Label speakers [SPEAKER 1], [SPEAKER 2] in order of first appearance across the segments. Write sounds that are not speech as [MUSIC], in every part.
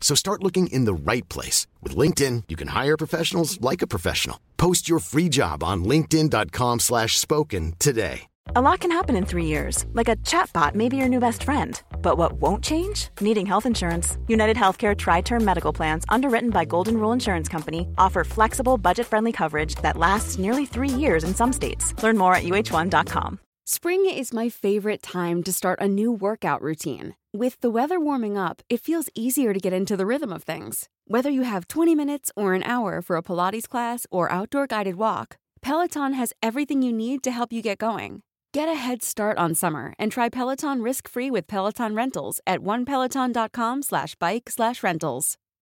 [SPEAKER 1] So start looking in the right place. With LinkedIn, you can hire professionals like a professional. Post your free job on linkedin.com slash spoken today.
[SPEAKER 2] A lot can happen in three years, like a chatbot may be your new best friend. But what won't change? Needing health insurance. United Healthcare Tri Term Medical Plans, underwritten by Golden Rule Insurance Company, offer flexible, budget friendly coverage that lasts nearly three years in some states. Learn more at uh1.com.
[SPEAKER 3] Spring is my favorite time to start a new workout routine. With the weather warming up, it feels easier to get into the rhythm of things. Whether you have 20 minutes or an hour for a Pilates class or outdoor guided walk, Peloton has everything you need to help you get going. Get a head start on summer and try Peloton risk-free with Peloton Rentals at onepeloton.com slash bike slash rentals.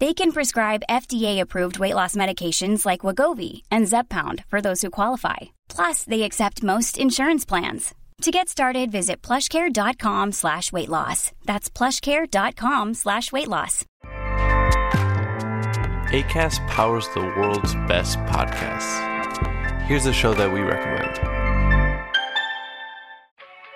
[SPEAKER 4] They can prescribe FDA-approved weight loss medications like Wegovy and Zepbound for those who qualify. Plus, they accept most insurance plans. To get started, visit plushcare.com slash weight loss. That's plushcare.com slash weight loss.
[SPEAKER 5] ACAST powers the world's best podcasts. Here's a show that we recommend.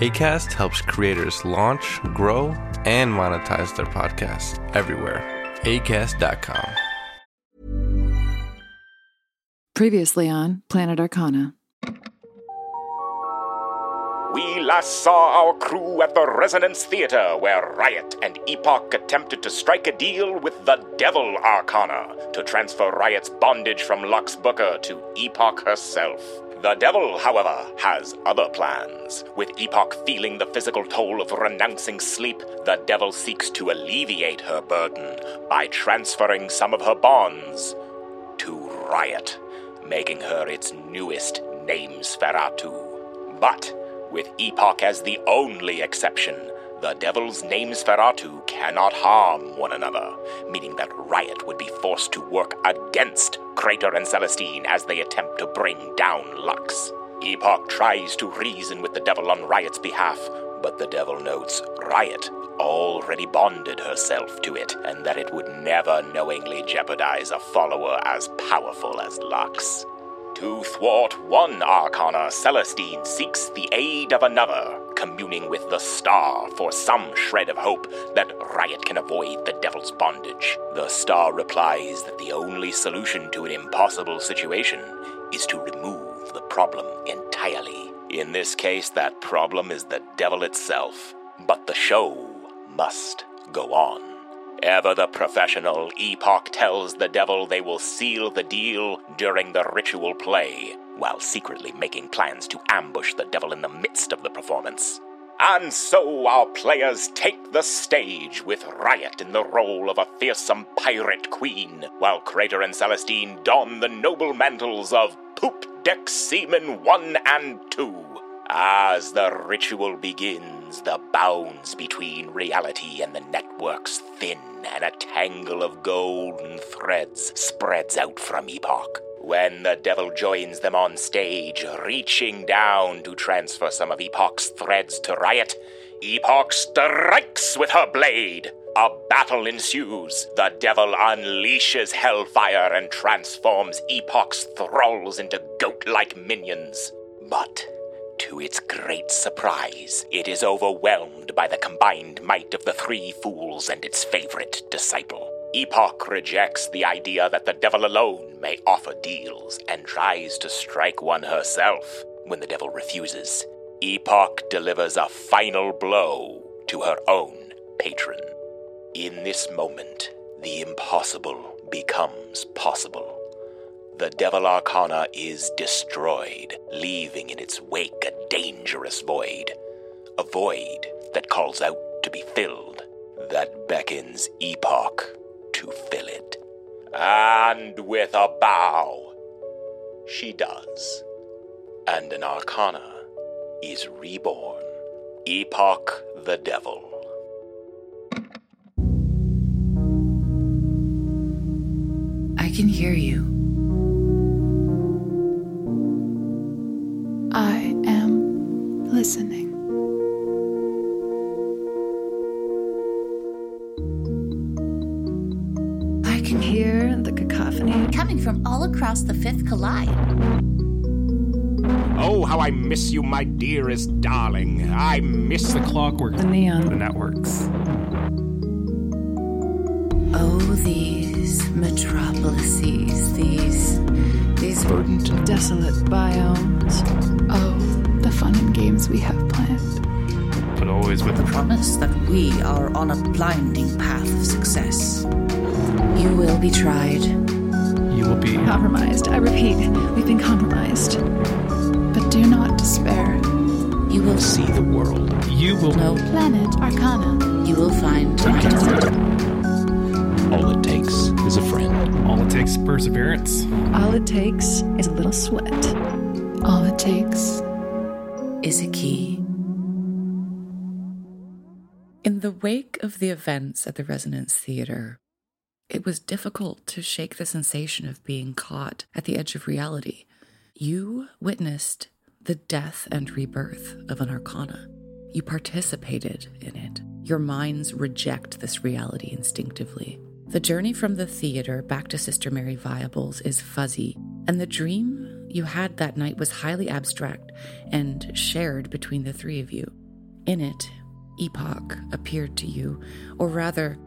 [SPEAKER 5] ACAST helps creators launch, grow, and monetize their podcasts everywhere. ACAST.com.
[SPEAKER 6] Previously on Planet Arcana.
[SPEAKER 7] We last saw our crew at the Resonance Theater, where Riot and Epoch attempted to strike a deal with the Devil Arcana to transfer Riot's bondage from Lux Booker to Epoch herself. The devil, however, has other plans. With Epoch feeling the physical toll of renouncing sleep, the devil seeks to alleviate her burden by transferring some of her bonds to Riot, making her its newest Namesferatu. But with Epoch as the only exception, the Devil's Namesferatu cannot harm one another, meaning that Riot would be forced to work against Crater and Celestine as they attempt to bring down Lux. Epoch tries to reason with the Devil on Riot's behalf, but the Devil notes Riot already bonded herself to it, and that it would never knowingly jeopardize a follower as powerful as Lux. To thwart one arcana, Celestine seeks the aid of another, communing with the star for some shred of hope that Riot can avoid the devil's bondage. The star replies that the only solution to an impossible situation is to remove the problem entirely. In this case, that problem is the devil itself. But the show must go on. Ever the professional, Epoch tells the devil they will seal the deal during the ritual play, while secretly making plans to ambush the devil in the midst of the performance. And so our players take the stage with Riot in the role of a fearsome pirate queen, while Crater and Celestine don the noble mantles of Poop Deck Seaman 1 and 2. As the ritual begins, the bounds between reality and the networks thin, and a tangle of golden threads spreads out from Epoch. When the devil joins them on stage, reaching down to transfer some of Epoch's threads to Riot, Epoch strikes with her blade. A battle ensues. The devil unleashes hellfire and transforms Epoch's thralls into goat like minions. But to its great surprise, it is overwhelmed by the combined might of the three fools and its favorite disciple. Epoch rejects the idea that the devil alone may offer deals and tries to strike one herself. When the devil refuses, Epoch delivers a final blow to her own patron. In this moment, the impossible becomes possible. The Devil Arcana is destroyed, leaving in its wake a dangerous void. A void that calls out to be filled, that beckons Epoch to fill it. And with a bow, she does. And an arcana is reborn. Epoch the Devil.
[SPEAKER 6] I can hear you.
[SPEAKER 8] Across the fifth collide.
[SPEAKER 7] Oh, how I miss you, my dearest darling. I miss
[SPEAKER 9] The clockwork,
[SPEAKER 6] the neon.
[SPEAKER 9] the networks.
[SPEAKER 8] Oh, these metropolises, these. these.
[SPEAKER 10] Verdant.
[SPEAKER 6] desolate biomes. Oh, the fun and games we have planned.
[SPEAKER 9] But always with the
[SPEAKER 8] promise that we are on a blinding path of success. You will be tried.
[SPEAKER 9] You will be
[SPEAKER 6] Compromised. I repeat, we've been compromised. But do not despair.
[SPEAKER 8] You will
[SPEAKER 7] see the world.
[SPEAKER 9] You will
[SPEAKER 8] know.
[SPEAKER 6] Planet Arcana.
[SPEAKER 8] You will find.
[SPEAKER 7] All it takes is a friend.
[SPEAKER 9] all it takes is perseverance.
[SPEAKER 6] All it takes is a little sweat. All it takes
[SPEAKER 8] Is a key.
[SPEAKER 11] In the wake of the events at the Resonance Theater, it was difficult to shake the sensation of being caught at the edge of reality. You witnessed the death and rebirth of an arcana. You participated in it. Your minds reject this reality instinctively. The journey from the theater back to Sister Mary Viables is fuzzy, and the dream you had that night was highly abstract and shared between the three of you. In it, Epoch appeared to you, or rather,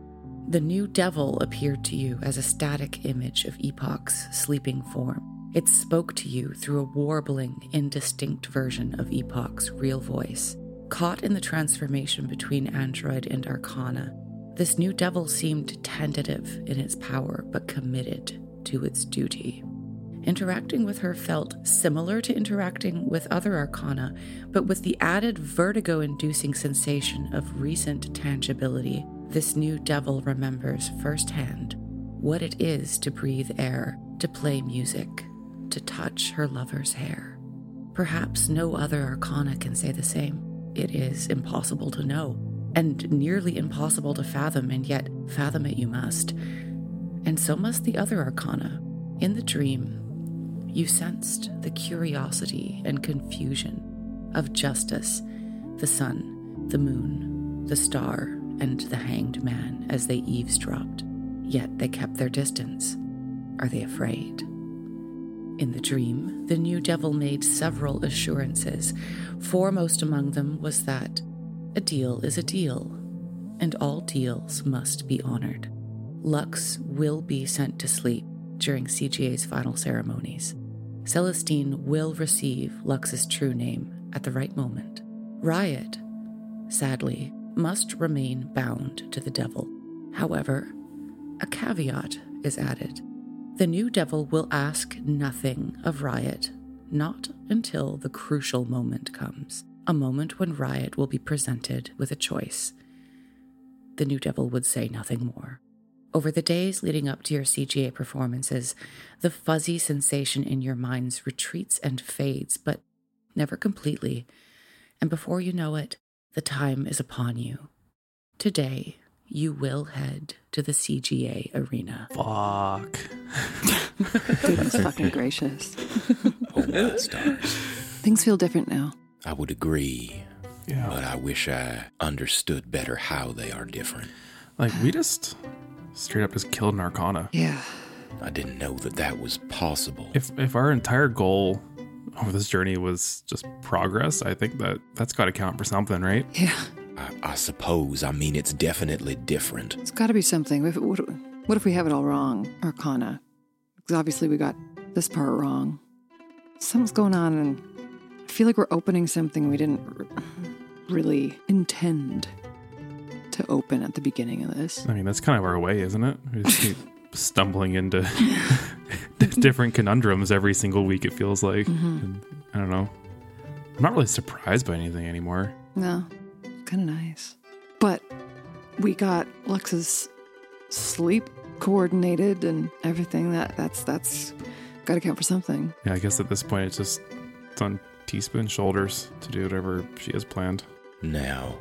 [SPEAKER 11] the new devil appeared to you as a static image of Epoch's sleeping form. It spoke to you through a warbling, indistinct version of Epoch's real voice. Caught in the transformation between android and arcana, this new devil seemed tentative in its power but committed to its duty. Interacting with her felt similar to interacting with other arcana, but with the added vertigo inducing sensation of recent tangibility. This new devil remembers firsthand what it is to breathe air, to play music, to touch her lover's hair. Perhaps no other arcana can say the same. It is impossible to know, and nearly impossible to fathom, and yet fathom it you must. And so must the other arcana. In the dream, you sensed the curiosity and confusion of justice, the sun, the moon, the star, and the hanged man as they eavesdropped. Yet they kept their distance. Are they afraid? In the dream, the new devil made several assurances. Foremost among them was that a deal is a deal, and all deals must be honored. Lux will be sent to sleep during CGA's final ceremonies. Celestine will receive Lux's true name at the right moment. Riot, sadly, must remain bound to the devil.
[SPEAKER 8] However, a caveat is added. The new devil will ask nothing of Riot, not until the crucial moment comes, a moment when Riot will be presented with a choice. The new devil would say nothing more. Over the days leading up to your CGA performances, the fuzzy sensation in your minds retreats and fades, but never completely. And before you know it, the time is upon you. Today, you will head to the CGA arena.
[SPEAKER 9] Fuck.
[SPEAKER 6] Goodness fucking gracious. [LAUGHS]
[SPEAKER 7] Oh my stars.
[SPEAKER 6] Things feel different now.
[SPEAKER 7] I would agree.
[SPEAKER 9] Yeah.
[SPEAKER 7] But I wish I understood better how they are different.
[SPEAKER 9] Like, we just straight up just killed an Arcana.
[SPEAKER 6] Yeah.
[SPEAKER 7] I didn't know that that was possible.
[SPEAKER 9] If if our entire goal over this journey was just progress, I think that that's got to count for something, right?
[SPEAKER 6] Yeah.
[SPEAKER 7] I, I suppose. I mean, it's definitely different.
[SPEAKER 6] It's got to be something. If, what, what if we have it all wrong, Arcana? Because obviously we got this part wrong. Something's going on, and I feel like we're opening something we didn't r- really intend to open at the beginning of this.
[SPEAKER 9] I mean, that's kind of our way, isn't it? We just keep [LAUGHS] stumbling into [LAUGHS] different conundrums every single week, it feels like.
[SPEAKER 6] Mhm.
[SPEAKER 9] I don't know. I'm not really surprised by anything anymore.
[SPEAKER 6] No, kind of nice. But we got Lux's sleep coordinated and everything. That that's that's got to count for something.
[SPEAKER 9] Yeah, I guess at this point, it's just it's on Teaspoon's shoulders to do whatever she has planned.
[SPEAKER 7] Now,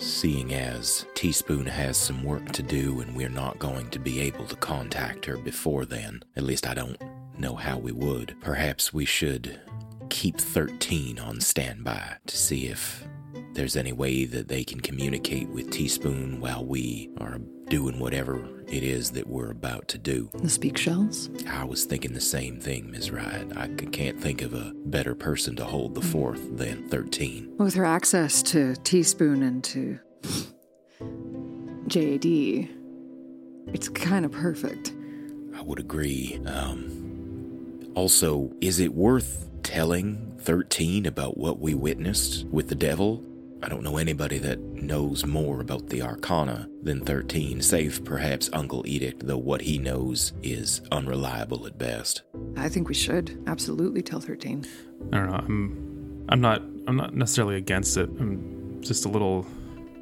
[SPEAKER 7] seeing as Teaspoon has some work to do and we're not going to be able to contact her before then, at least I don't know how we would, perhaps we should keep 13 on standby to see if there's any way that they can communicate with Teaspoon while we are doing whatever it is that we're about to do.
[SPEAKER 6] The speak shells.
[SPEAKER 7] I was thinking the same thing, Ms. Riot. I can't think of a better person to hold the fourth than 13.
[SPEAKER 6] With her access to teaspoon and to JAD, it's kind of perfect.
[SPEAKER 7] I would agree. Um, also, is it worth telling 13 about what we witnessed with the devil? I don't know anybody that knows more about the Arcana than 13, save perhaps Uncle Edict, though what he knows is unreliable at best.
[SPEAKER 6] I think we should absolutely tell 13.
[SPEAKER 9] I don't know. I'm I'm not I'm not necessarily against it. I'm just a little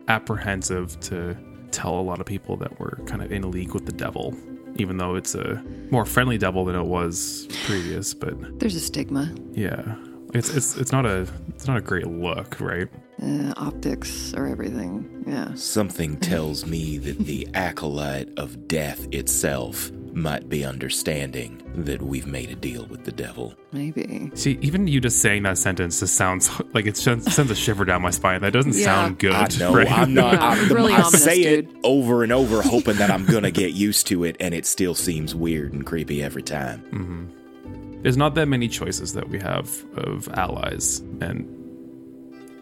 [SPEAKER 9] apprehensive to tell a lot of people that we're kind of in league with the devil, even though it's a more friendly devil than it was previous. But
[SPEAKER 6] There's a stigma.
[SPEAKER 9] yeah, it's it's it's not a it's not a great look, right?
[SPEAKER 6] Uh, optics or everything. Yeah.
[SPEAKER 7] Something [LAUGHS] tells me that the acolyte of death itself might be understanding that we've made a deal with the devil.
[SPEAKER 6] Maybe.
[SPEAKER 9] See, even you just saying that sentence just sounds [LAUGHS] like it sends sends a shiver down my spine. That doesn't
[SPEAKER 6] Yeah.
[SPEAKER 9] sound good.
[SPEAKER 7] I [LAUGHS] know.
[SPEAKER 9] right?
[SPEAKER 7] I'm not.
[SPEAKER 6] Yeah,
[SPEAKER 7] I,
[SPEAKER 6] really
[SPEAKER 7] I
[SPEAKER 6] ominous,
[SPEAKER 7] say it over and over, hoping that I'm gonna get used to it, and it still seems weird and creepy every time.
[SPEAKER 9] hmm There's not that many choices that we have of allies, and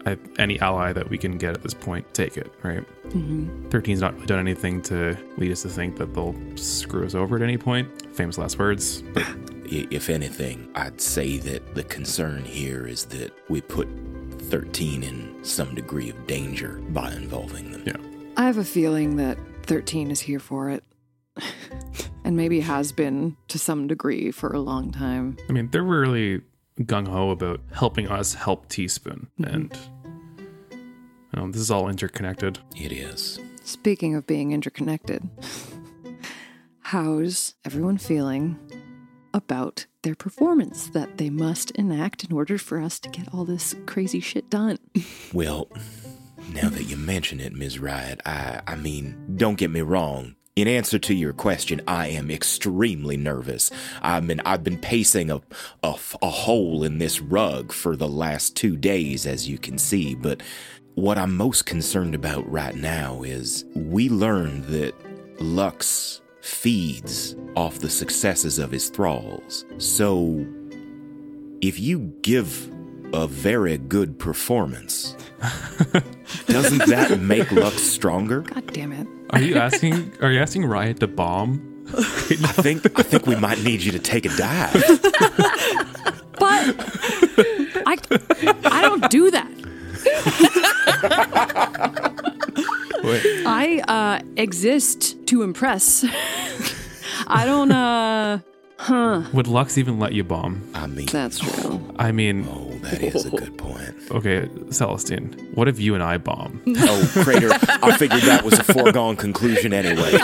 [SPEAKER 9] I, any ally that we can get at this point, take it, right?
[SPEAKER 6] Mhm.
[SPEAKER 9] 13's not really done anything to lead us to think that they'll screw us over at any point. Famous last words. But
[SPEAKER 7] If anything, I'd say that the concern here is that we put 13 in some degree of danger by involving them.
[SPEAKER 9] Yeah.
[SPEAKER 6] I have a feeling that 13 is here for it. [LAUGHS] and maybe has been to some degree for a long time.
[SPEAKER 9] I mean, they're really gung ho about helping us help Teaspoon, and you know, this is all interconnected.
[SPEAKER 7] It is.
[SPEAKER 6] Speaking of being interconnected, how's everyone feeling about their performance that they must enact in order for us to get all this crazy shit done?
[SPEAKER 7] Well, now that you mention it, Ms. Riot, I, I mean, don't get me wrong. In answer to your question, I am extremely nervous. I mean, I've been pacing a, a, a hole in this rug for the last two days, as you can see, but what I'm most concerned about right now is we learned that Lux feeds off the successes of his thralls. So, if you give a very good performance, [LAUGHS] doesn't that make Lux stronger?
[SPEAKER 6] God damn it.
[SPEAKER 9] Are you asking? are you asking Riot to bomb?
[SPEAKER 7] I think I think we might need you to take a dive. [LAUGHS]
[SPEAKER 6] But I, I don't do that. [LAUGHS] I uh, exist to impress. I don't, uh, huh.
[SPEAKER 9] Would Lux even let you bomb?
[SPEAKER 7] I mean,
[SPEAKER 6] That's true.
[SPEAKER 9] I mean,
[SPEAKER 7] oh, that is a good point.
[SPEAKER 9] okay, Celestine, what if you and I bomb?
[SPEAKER 7] Oh, Crater, I figured that was a foregone conclusion anyway. [LAUGHS]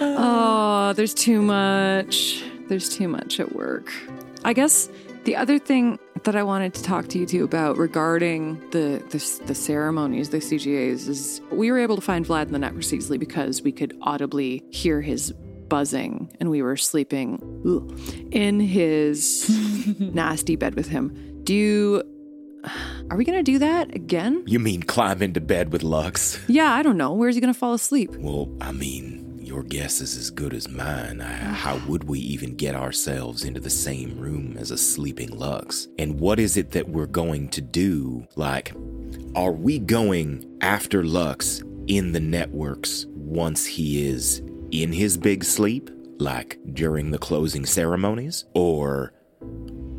[SPEAKER 6] Oh, there's too much. There's too much at work. I guess the other thing that I wanted to talk to you two about regarding the, the the ceremonies, the CGAs, is we were able to find Vlad in the network easily because we could audibly hear his buzzing, and we were sleeping ugh, in his [LAUGHS] nasty bed with him. Do you? Are we gonna do that again?
[SPEAKER 7] You mean climb into bed with Lux?
[SPEAKER 6] Yeah, I don't know. Where's he gonna fall asleep?
[SPEAKER 7] Well, I mean, your guess is as good as mine. I- How would we even get ourselves into the same room as a sleeping Lux? And what is it that we're going to do? Like, are we going after Lux in the networks once he is in his big sleep, like during the closing ceremonies? Or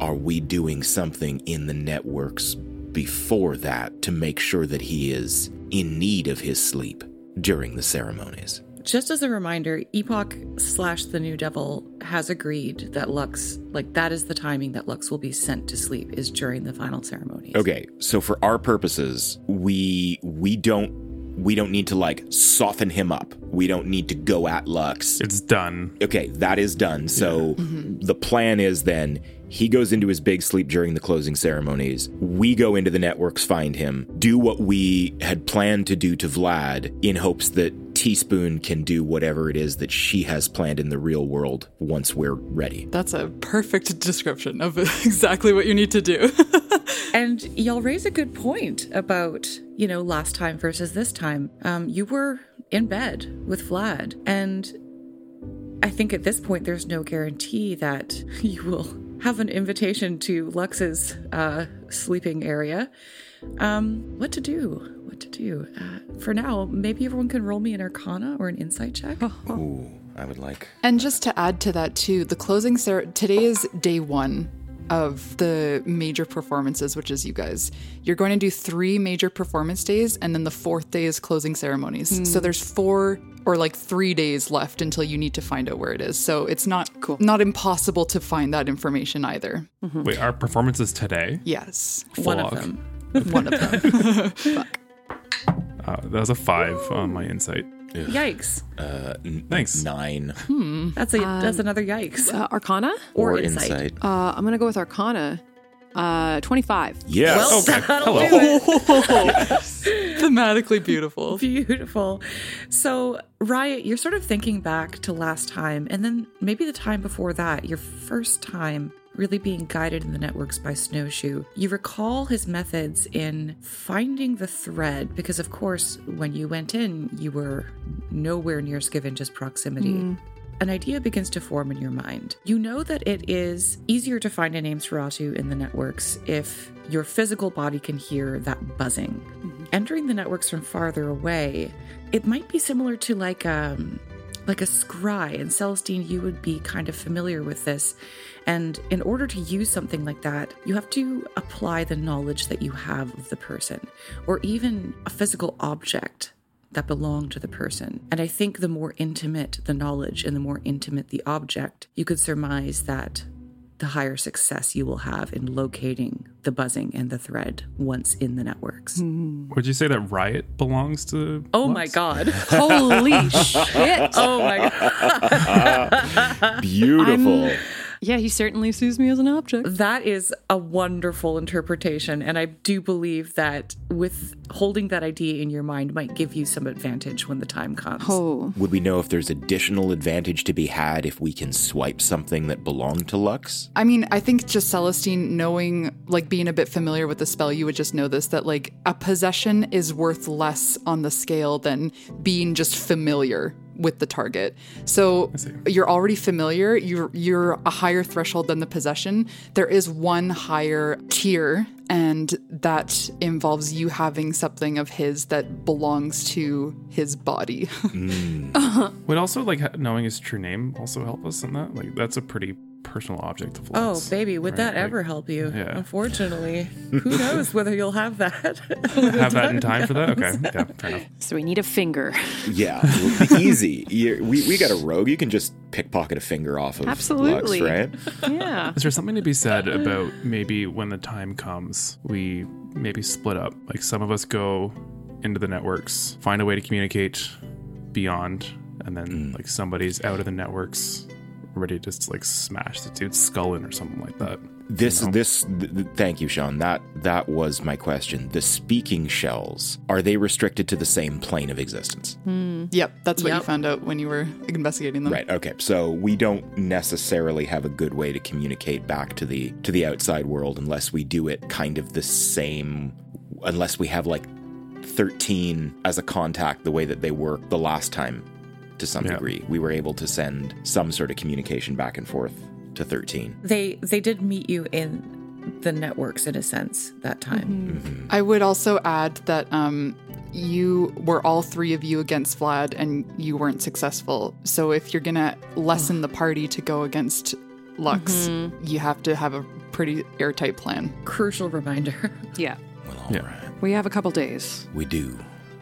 [SPEAKER 7] are we doing something in the networks before that to make sure that he is in need of his sleep during the ceremonies?
[SPEAKER 11] Just as a reminder, Epoch slash the New Devil has agreed that Lux, like that is the timing that Lux will be sent to sleep, is during the final ceremonies.
[SPEAKER 7] Okay, so for our purposes, we we don't we don't need to like soften him up. We don't need to go at Lux.
[SPEAKER 9] It's done.
[SPEAKER 7] Okay, that is done. So the plan is then he goes into his big sleep during the closing ceremonies. We go into the networks, find him, do what we had planned to do to Vlad in hopes that Teaspoon can do whatever it is that she has planned in the real world once we're ready.
[SPEAKER 12] That's a perfect description of [LAUGHS] exactly what you need to do. [LAUGHS]
[SPEAKER 11] And y'all raise a good point about, you know, last time versus this time. Um, you were in bed with Vlad, and I think at this point there's no guarantee that [LAUGHS] you will have an invitation to Lux's uh, sleeping area. Um, what to do? What to do? Uh, for now, maybe everyone can roll me an Arcana or an Insight check.
[SPEAKER 7] Ooh, I would like.
[SPEAKER 12] and just to add to that too, the closing ceremony today is day one of the major performances, which is you guys. You're going to do three major performance days, and then the fourth day is closing ceremonies.
[SPEAKER 6] Hmm.
[SPEAKER 12] So there's four or like three days left until you need to find out where it is. So it's not cool. not impossible to find that information either.
[SPEAKER 9] Wait, our performance is today?
[SPEAKER 12] Yes,
[SPEAKER 11] One of them. [LAUGHS]
[SPEAKER 12] one of them.
[SPEAKER 9] Uh, that was a five on my insight.
[SPEAKER 11] Yikes.
[SPEAKER 7] Uh, n-
[SPEAKER 9] Thanks.
[SPEAKER 7] Nine.
[SPEAKER 11] That's a that's another yikes.
[SPEAKER 6] Uh, Arcana?
[SPEAKER 11] Or insight.
[SPEAKER 6] Uh, I'm gonna go with Arcana. Uh, 25.
[SPEAKER 7] Yes.
[SPEAKER 11] Well,
[SPEAKER 9] Okay,
[SPEAKER 11] that'll
[SPEAKER 9] hello.
[SPEAKER 11] do it. [LAUGHS]
[SPEAKER 12] Thematically beautiful.
[SPEAKER 11] Beautiful. So, Riot, you're sort of thinking back to last time, and then maybe the time before that, your first time really being guided in the networks by Snowshoe. You recall his methods in finding the thread, because of course, when you went in, you were nowhere near Scavenge's proximity. An idea begins to form in your mind. You know that it is easier to find a name Namesferatu in the networks if your physical body can hear that buzzing. Entering the networks from farther away, it might be similar to like um like a scry, and Celestine, you would be kind of familiar with this. And in order to use something like that, you have to apply the knowledge that you have of the person, or even a physical object that belong to the person. And I think the more intimate the knowledge and the more intimate the object, you could surmise that the higher success you will have in locating the buzzing and the thread once in the networks. Hmm.
[SPEAKER 9] Would you say that Riot belongs to?
[SPEAKER 11] Oh my god. [LAUGHS]
[SPEAKER 6] Holy shit. [LAUGHS]
[SPEAKER 11] Oh my god. [LAUGHS]
[SPEAKER 7] Beautiful.
[SPEAKER 6] Yeah, he certainly sees me as an object.
[SPEAKER 11] That is a wonderful interpretation. And I do believe that with holding that idea in your mind might give you some advantage when the time comes.
[SPEAKER 6] Oh.
[SPEAKER 7] Would we know if there's additional advantage to be had if we can swipe something that belonged to Lux?
[SPEAKER 12] I mean, I think just Celestine knowing, like being a bit familiar with the spell, you would just know this that like a possession is worth less on the scale than being just familiar with the target. So you're already familiar, you're you're a higher threshold than the possession. There is one higher tier and that involves you having something of his that belongs to his body. Mm. [LAUGHS]
[SPEAKER 9] Would also like knowing his true name also help us in that? Like that's a pretty personal object of
[SPEAKER 8] Oh, baby, would
[SPEAKER 9] right?
[SPEAKER 8] that
[SPEAKER 9] Like,
[SPEAKER 8] ever help you?
[SPEAKER 9] yeah.
[SPEAKER 8] Unfortunately, who knows whether you'll have that? [LAUGHS]
[SPEAKER 9] have that in time for that? Okay, [LAUGHS] yeah, fair enough.
[SPEAKER 6] So we need a finger.
[SPEAKER 7] Yeah, [LAUGHS] easy. you we, we got a rogue. You can just pickpocket a finger off of
[SPEAKER 6] Absolutely.
[SPEAKER 7] Lux, right?
[SPEAKER 6] Yeah.
[SPEAKER 9] Is there something to be said about maybe when the time comes, we maybe split up? Like some of us go into the networks, find a way to communicate beyond, and then mm. like somebody's out of the networks, ready to just like smash the dude's skull in or something like that.
[SPEAKER 7] This
[SPEAKER 9] You know?
[SPEAKER 7] this th- th- thank you, Sean. That that was my question. The speaking shells are they restricted to the same plane of existence? Hmm.
[SPEAKER 12] Yep, that's what you found out when you were investigating them.
[SPEAKER 7] Right. Okay. So we don't necessarily have a good way to communicate back to the to the outside world unless we do it kind of the same unless we have like 13 as a contact the way that they were the last time to some
[SPEAKER 9] Yeah.
[SPEAKER 7] degree. We were able to send some sort of communication back and forth to 13.
[SPEAKER 8] they they did meet you in the networks in a sense that time.
[SPEAKER 7] Mm-hmm.
[SPEAKER 12] I would also add that um, you were all three of you against Vlad and you weren't successful. So if you're going to lessen the party to go against Lux, you have to have a pretty airtight plan.
[SPEAKER 8] Crucial reminder. [LAUGHS]
[SPEAKER 6] Yeah.
[SPEAKER 7] Well, all
[SPEAKER 9] Yeah.
[SPEAKER 7] right.
[SPEAKER 6] We have a couple days.
[SPEAKER 7] We do.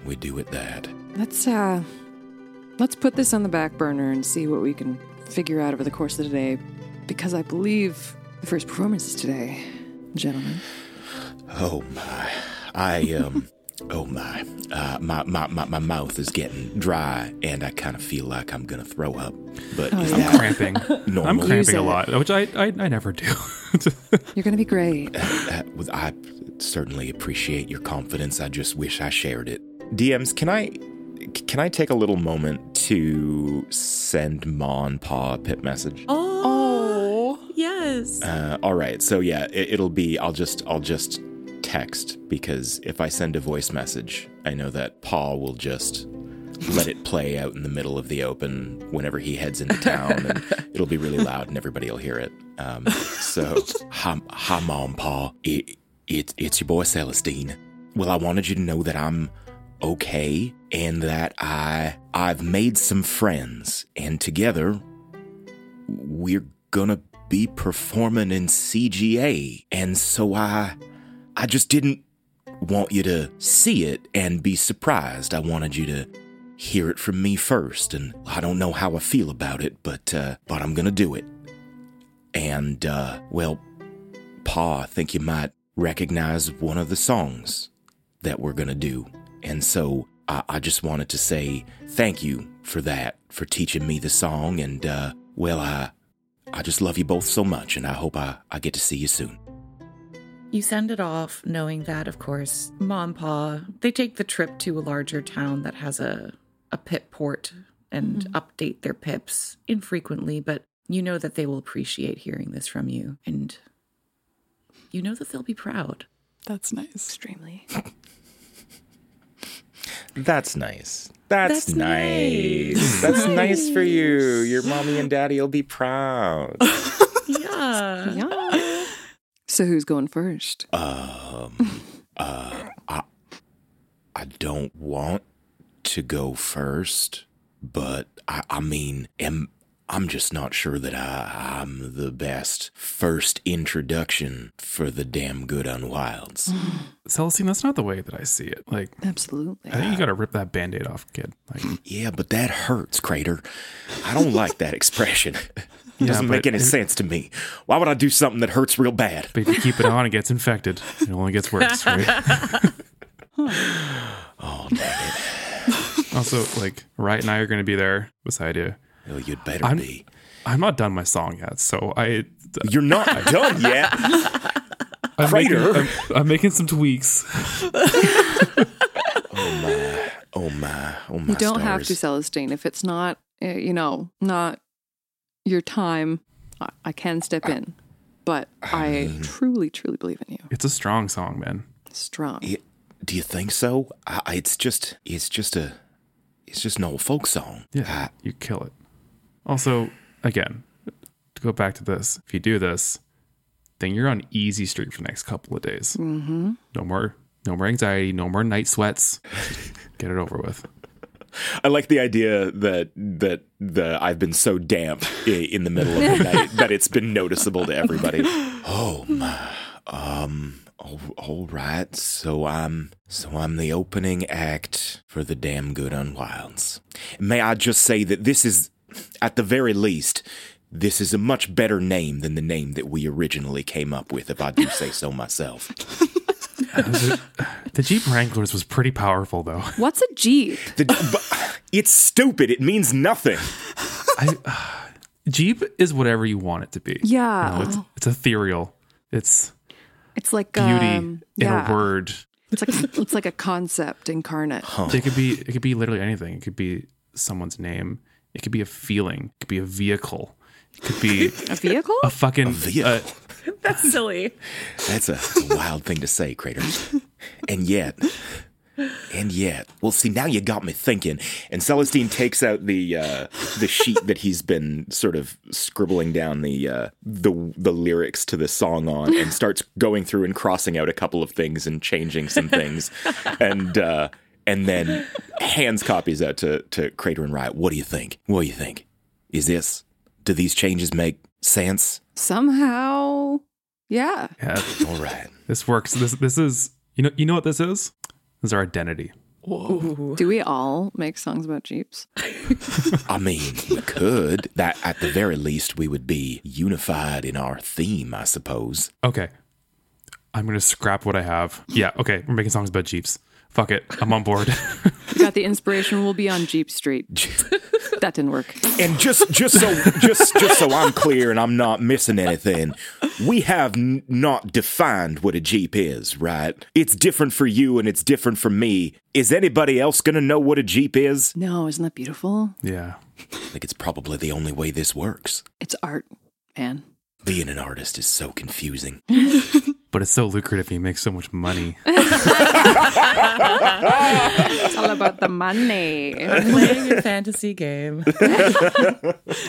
[SPEAKER 7] We do it that.
[SPEAKER 6] Let's uh let's put this on the back burner and see what we can figure out over the course of the day because I believe the first performance is today, gentlemen.
[SPEAKER 7] Oh my. I um [LAUGHS] oh my. Uh my, my, my, my mouth is getting dry and I kind of feel like I'm gonna throw up. But
[SPEAKER 6] Oh, yeah.
[SPEAKER 9] I'm cramping. [LAUGHS]
[SPEAKER 7] normal?
[SPEAKER 9] I'm cramping a lot, which I I, I never do. [LAUGHS]
[SPEAKER 6] You're going to be great.
[SPEAKER 7] Uh, with- I certainly appreciate your confidence. I just wish I shared it. DMs, can I can I take a little moment to send Ma and Pa a pip message?
[SPEAKER 8] Oh, yes.
[SPEAKER 7] Uh, all right. So yeah, it, it'll be. I'll just. I'll just text because if I send a voice message, I know that Paul will just let it play out in the middle of the open whenever he heads into town, and [LAUGHS] it'll be really loud, and everybody will hear it. Um, so, hi, hi, mom, Pa. It, it, it's your boy Celestine. Well, I wanted you to know that I'm okay and that I I've made some friends, and together we're gonna be performing in CGA. And so I I just didn't want you to see it and be surprised. I wanted you to hear it from me first. And I don't know how I feel about it, but uh but I'm gonna do it. And uh well, Pa, I think you might recognize one of the songs that we're gonna do. And so I, I just wanted to say thank you for that, for teaching me the song. And uh, well, I I just love you both so much, and I hope I, I get to see you soon.
[SPEAKER 8] You send it off knowing that, of course, mom, pa, they take the trip to a larger town that has a, a pip port and update their pips infrequently, but you know that they will appreciate hearing this from you. And you know that they'll be proud.
[SPEAKER 12] That's nice.
[SPEAKER 6] Extremely. [LAUGHS]
[SPEAKER 7] That's nice. That's,
[SPEAKER 8] That's
[SPEAKER 7] nice.
[SPEAKER 8] nice.
[SPEAKER 7] That's nice for you. Your mommy and daddy will be proud. [LAUGHS]
[SPEAKER 8] Yeah.
[SPEAKER 6] Yeah. So who's going first?
[SPEAKER 7] Um, [LAUGHS] uh, I, I don't want to go first, but I, I mean, am I'm just not sure that I, I'm the best first introduction for the damn good unwilds. [GASPS]
[SPEAKER 9] Celestine, that's not the way that I see it. Like,
[SPEAKER 6] Absolutely.
[SPEAKER 9] I think you got to rip that band aid off, kid. Like, [LAUGHS]
[SPEAKER 7] Yeah, but that hurts, Crater. I don't [LAUGHS] like that expression. It [LAUGHS]
[SPEAKER 9] Yeah,
[SPEAKER 7] doesn't make any
[SPEAKER 9] it-
[SPEAKER 7] sense to me. Why would I do something that hurts real bad?
[SPEAKER 9] but if you keep it on, it gets infected. It only gets worse, right?
[SPEAKER 7] Oh, dang it.
[SPEAKER 9] also, like, Riot and I are going to be there beside you.
[SPEAKER 7] Oh, you'd better
[SPEAKER 9] I'm-
[SPEAKER 7] be.
[SPEAKER 9] I'm not done my song yet, so I.
[SPEAKER 7] You're not [LAUGHS] done yet.
[SPEAKER 9] I'm
[SPEAKER 7] Crater.
[SPEAKER 9] Making, I'm, I'm making some tweaks. [LAUGHS]
[SPEAKER 7] Oh my. Oh my. Oh my.
[SPEAKER 6] You don't have to,
[SPEAKER 7] stars.
[SPEAKER 6] Celestine. If it's not, uh, you know, not your time, I, I can step in. But I truly, truly believe in you.
[SPEAKER 9] It's a strong song, man.
[SPEAKER 6] Strong.
[SPEAKER 7] Yeah, do you think so? I, I- it's just. It's just a. It's just an old folk song.
[SPEAKER 9] Yeah, you kill it. Also, again, to go back to this, if you do this, then you're on easy street for the next couple of days.
[SPEAKER 6] Mm-hmm.
[SPEAKER 9] No more, no more anxiety, no more night sweats. [LAUGHS] Get it over with.
[SPEAKER 7] I like the idea that that the I've been so damp in the middle of the night [LAUGHS] that it's been noticeable to everybody. Oh my, um, all, all right. So I'm so I'm the opening act for the damn good unwilds. May I just say that this is, at the very least. This is a much better name than the name that we originally came up with, if I do say so myself.
[SPEAKER 9] The Jeep Wranglers was pretty powerful, though.
[SPEAKER 6] What's a Jeep?
[SPEAKER 7] The, it's stupid. It means nothing.
[SPEAKER 9] Jeep is whatever you want it to be.
[SPEAKER 6] Yeah.
[SPEAKER 9] You know, it's, it's ethereal. It's
[SPEAKER 6] It's like
[SPEAKER 9] beauty
[SPEAKER 6] um,
[SPEAKER 9] in a word.
[SPEAKER 6] It's like it's like a concept incarnate.
[SPEAKER 9] It could be it could be literally anything. It could be someone's name. It could be a feeling. It could be a vehicle. It could be [LAUGHS]
[SPEAKER 6] A vehicle?
[SPEAKER 9] a fucking
[SPEAKER 7] vehicle.
[SPEAKER 9] uh, [LAUGHS]
[SPEAKER 13] That's silly.
[SPEAKER 7] That's a, that's a wild thing to say, Crater. And yet, and yet, well, see, now you got me thinking. And Celestine takes out the uh, the sheet that he's been sort of scribbling down the uh, the the lyrics to the song on, and starts going through and crossing out a couple of things and changing some things, [LAUGHS] and uh, and then hands copies out to to Crater and Riot. What do you think? What do you think? Is this? Do these changes make sense?
[SPEAKER 6] Somehow, yeah.
[SPEAKER 9] yeah. [LAUGHS]
[SPEAKER 7] All right.
[SPEAKER 9] This works. This this is you know you know what this is? This is our identity. Whoa.
[SPEAKER 6] Do we all make songs about Jeeps? [LAUGHS]
[SPEAKER 7] I mean, we could. That at the very least, we would be unified in our theme, I suppose.
[SPEAKER 9] Okay. I'm gonna scrap what I have. Yeah, okay. We're making songs about Jeeps. Fuck it. I'm on board.
[SPEAKER 6] We [LAUGHS] got the inspiration. We'll be on Jeep Street. [LAUGHS] that didn't work.
[SPEAKER 7] And just just so just just so I'm clear and I'm not missing anything, we have n- not defined what a Jeep is, right? It's different for you and it's different for me. Is anybody else gonna know what a Jeep is?
[SPEAKER 6] No, isn't that beautiful?
[SPEAKER 9] yeah.
[SPEAKER 7] I think it's probably the only way this works.
[SPEAKER 6] It's art, man.
[SPEAKER 7] Being an artist is so confusing. [LAUGHS]
[SPEAKER 9] But it's so lucrative. He makes so much money. [LAUGHS]
[SPEAKER 6] It's all about the money.
[SPEAKER 8] Playing a fantasy game. [LAUGHS]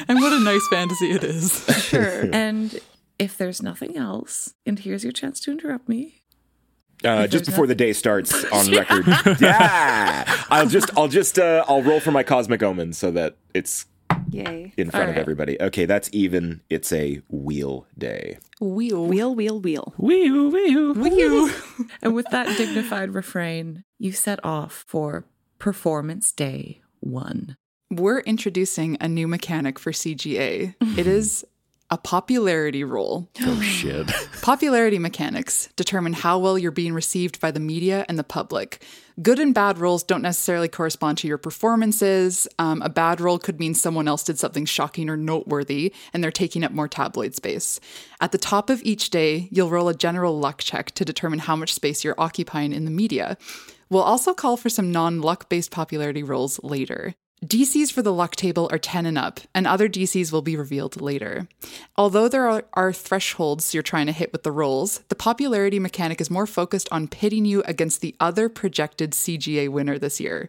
[SPEAKER 12] And what a nice fantasy it is.
[SPEAKER 6] Sure. [LAUGHS]
[SPEAKER 8] And if there's nothing else, and here's your chance to interrupt me.
[SPEAKER 7] Uh, just before the day starts on record. yeah. I'll just I'll just uh, I'll roll for my cosmic omen so that it's
[SPEAKER 6] Yay.
[SPEAKER 7] in front
[SPEAKER 8] All
[SPEAKER 7] of
[SPEAKER 8] right.
[SPEAKER 7] everybody. Okay, that's even. It's a wheel day.
[SPEAKER 12] Wheel.
[SPEAKER 6] Wheel, wheel, wheel.
[SPEAKER 9] Wee wee
[SPEAKER 12] Wheel. [LAUGHS] [LAUGHS]
[SPEAKER 8] And with that dignified refrain, you set off for Performance Day 1.
[SPEAKER 12] We're introducing a new mechanic for CGA. It is a popularity roll.
[SPEAKER 7] Oh shit. [LAUGHS]
[SPEAKER 12] Popularity mechanics determine how well you're being received by the media and the public. Good and bad rolls don't necessarily correspond to your performances. Um, a bad roll could mean someone else did something shocking or noteworthy, and they're taking up more tabloid space. At the top of each day, you'll roll a general luck check to determine how much space you're occupying in the media. We'll also call for some non luck based popularity rolls later. DCs for the luck table are 10 and up, and other DCs will be revealed later. Although there are, are thresholds you're trying to hit with the rolls, the popularity mechanic is more focused on pitting you against the other projected CGA winner this year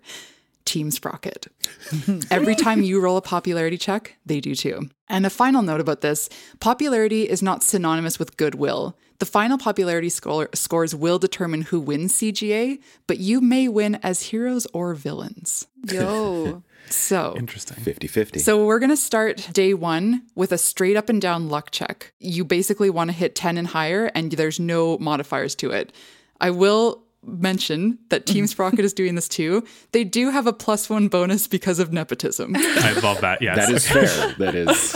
[SPEAKER 12] Team Sprocket. [LAUGHS] Every time you roll a popularity check, they do too. And a final note about this popularity is not synonymous with goodwill. The final popularity score- scores will determine who wins CGA, but you may win as heroes or villains. [LAUGHS]
[SPEAKER 6] Yo.
[SPEAKER 12] So,
[SPEAKER 9] Interesting.
[SPEAKER 7] 50 50.
[SPEAKER 12] so we're going to start day one with a straight up and down luck check. You basically want to hit 10 and higher, and there's no modifiers to it. I will mention that [LAUGHS] Team Sprocket is doing this too. They do have a plus one bonus because of nepotism.
[SPEAKER 9] I love that. Yes.
[SPEAKER 7] that is fair. That is.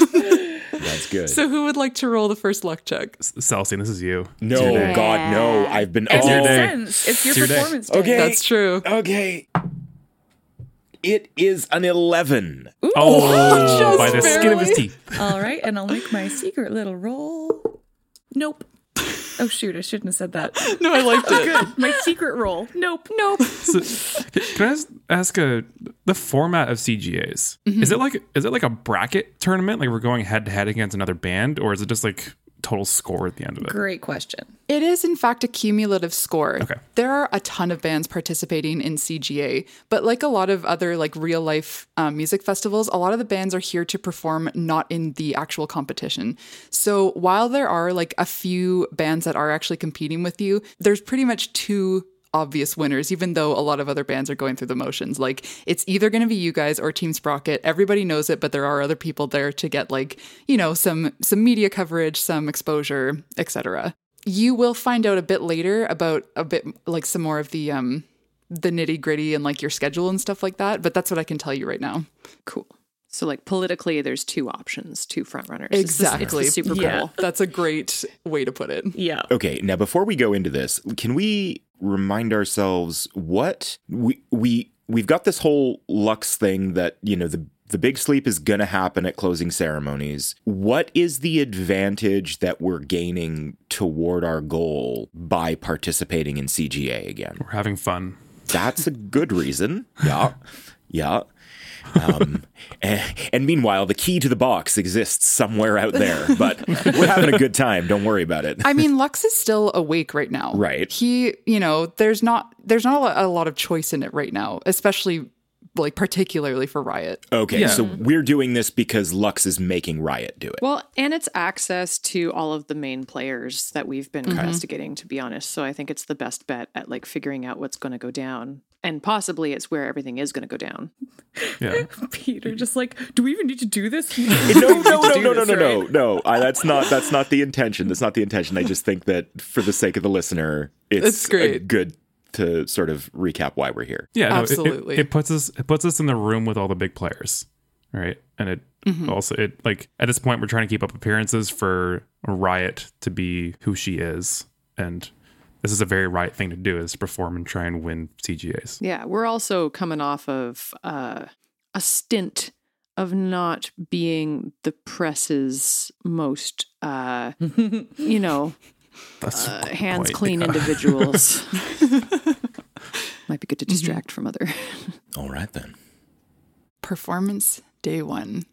[SPEAKER 7] [LAUGHS] That's good.
[SPEAKER 12] so, who would like to roll the first luck check?
[SPEAKER 9] Celestine, this is you.
[SPEAKER 7] no. God, no. I've been.
[SPEAKER 8] It
[SPEAKER 7] oh,
[SPEAKER 8] makes
[SPEAKER 9] day.
[SPEAKER 8] sense. It's your
[SPEAKER 9] It's your day.
[SPEAKER 8] performance day.
[SPEAKER 7] Okay.
[SPEAKER 12] That's true.
[SPEAKER 7] Okay. It is an 11.
[SPEAKER 9] Oh, [LAUGHS]
[SPEAKER 12] just
[SPEAKER 9] by the skin of his teeth.
[SPEAKER 8] All right, and I'll make my secret little roll. Nope. [LAUGHS] Oh shoot, I shouldn't have said that. [LAUGHS]
[SPEAKER 12] No, I liked it.
[SPEAKER 8] Good. My secret roll. Nope. Nope.
[SPEAKER 9] So, can I ask, ask a, the format of CGAs? Mm-hmm. Is it like is it like a bracket tournament? Like we're going head to head against another band, or is it just like total score at the end of it?
[SPEAKER 8] Great question.
[SPEAKER 12] It is, in fact, a cumulative score.
[SPEAKER 9] Okay.
[SPEAKER 12] There are a ton of bands participating in CGA, but like a lot of other like real life um, music festivals, a lot of the bands are here to perform not in the actual competition. So while there are like a few bands that are actually competing with you, there's pretty much two obvious winners, even though a lot of other bands are going through the motions. Like it's either going to be you guys or Team Sprocket. Everybody knows it, but there are other people there to get like you know some some media coverage, some exposure, etc. You will find out a bit later about a bit like some more of the um the nitty gritty and like your schedule and stuff like that. But that's what I can tell you right now.
[SPEAKER 6] Cool. So, like politically, there's two options, two frontrunners.
[SPEAKER 12] Exactly.
[SPEAKER 6] It's the Super Bowl. [LAUGHS]
[SPEAKER 12] That's a great way to put it.
[SPEAKER 6] Yeah.
[SPEAKER 7] Okay, now before we go into this, can we remind ourselves what we we we've got this whole Lux thing that, you know, the the big sleep is going to happen at closing ceremonies. What is the advantage that we're gaining toward our goal by participating in CGA again?
[SPEAKER 9] We're having fun.
[SPEAKER 7] That's a good reason. Yeah. [LAUGHS] Yeah. Um, and, and, meanwhile, the key to the box exists somewhere out there, but we're having a good time. Don't worry about it.
[SPEAKER 12] I mean, Lux is still awake right now.
[SPEAKER 7] Right.
[SPEAKER 12] He, you know, there's not there's not a lot of choice in it right now, especially like particularly for Riot.
[SPEAKER 7] Okay, yeah. so we're doing this because Lux is making Riot do it.
[SPEAKER 6] Well, and it's access to all of the main players that we've been mm-hmm. investigating, to be honest. So I think it's the best bet at like figuring out what's going to go down. And possibly it's where everything is going to go down. [LAUGHS]
[SPEAKER 9] Yeah. [LAUGHS]
[SPEAKER 14] Peter just like, do we even need to do this?
[SPEAKER 7] no, no, no, no, no, no, no, no, no. I, that's not that's not the intention. That's not the intention. I just think that for the sake of the listener, it's,
[SPEAKER 12] it's great.
[SPEAKER 7] good to sort of recap why we're here.
[SPEAKER 9] Yeah, no,
[SPEAKER 12] absolutely.
[SPEAKER 9] It, it, it, puts us it puts us in the room with all the big players, right? And it mm-hmm. also it like at this point we're trying to keep up appearances for Riot to be who she is, and this is a very right thing to do is to perform and try and win CGAs.
[SPEAKER 6] Yeah, we're also coming off of uh, a stint of not being the press's most, uh, you know, [LAUGHS] uh, hands point, clean yeah. individuals. [LAUGHS] [LAUGHS] Might be good to distract mm-hmm. from other.
[SPEAKER 7] All right then.
[SPEAKER 12] Performance day one.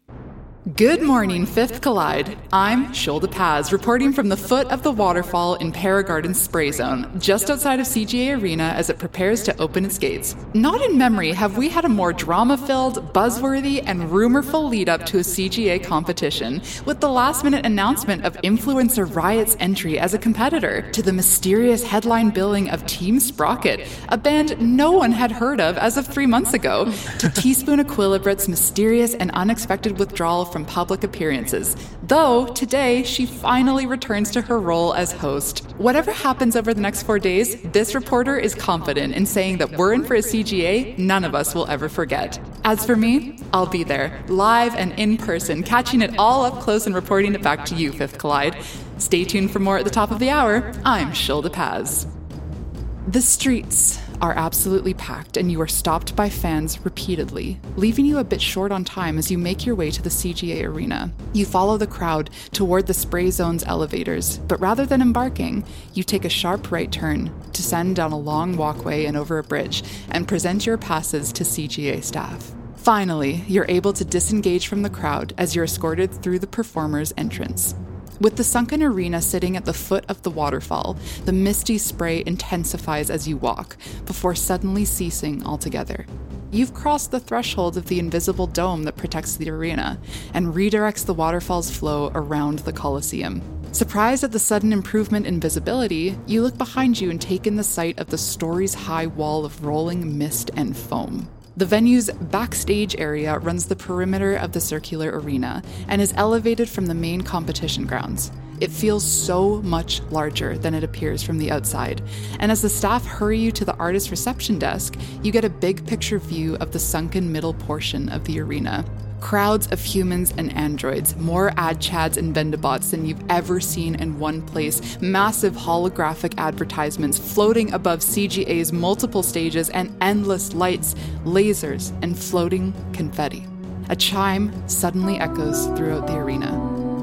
[SPEAKER 12] Good morning, Fifth Collide. I'm Shulda Paz, reporting from the foot of the waterfall in Paragarden's spray zone, just outside of CGA Arena as it prepares to open its gates. Not in memory have we had a more drama filled, buzzworthy, and rumorful lead up to a CGA competition, with the last minute announcement of Influencer Riot's entry as a competitor, to the mysterious headline billing of Team Sprocket, a band no one had heard of as of three months ago, to Teaspoon Equilibrat's mysterious and unexpected withdrawal from public appearances, though today she finally returns to her role as host. Whatever happens over the next four days, this reporter is confident in saying that we're in for a CGA none of us will ever forget. As for me, I'll be there, live and in person, catching it all up close and reporting it back to you, Fifth Collide. Stay tuned for more at the top of the hour. I'm Shulda Paz. The streets are absolutely packed, and you are stopped by fans repeatedly, leaving you a bit short on time as you make your way to the CGA arena. You follow the crowd toward the spray zone's elevators, but rather than embarking, you take a sharp right turn, descend down a long walkway and over a bridge, and present your passes to CGA staff. Finally, you're able to disengage from the crowd as you're escorted through the performer's entrance. With the sunken arena sitting at the foot of the waterfall, the misty spray intensifies as you walk, before suddenly ceasing altogether. You've crossed the threshold of the invisible dome that protects the arena and redirects the waterfall's flow around the Colosseum. Surprised at the sudden improvement in visibility, you look behind you and take in the sight of the stories high wall of rolling mist and foam. The venue's backstage area runs the perimeter of the circular arena and is elevated from the main competition grounds. It feels so much larger than it appears from the outside, and as the staff hurry you to the artist reception desk, you get a big picture view of the sunken middle portion of the arena. Crowds of humans and androids, more ad chads and vendabots than you've ever seen in one place, massive holographic advertisements floating above CGA's multiple stages, and endless lights, lasers, and floating confetti. A chime suddenly echoes throughout the arena.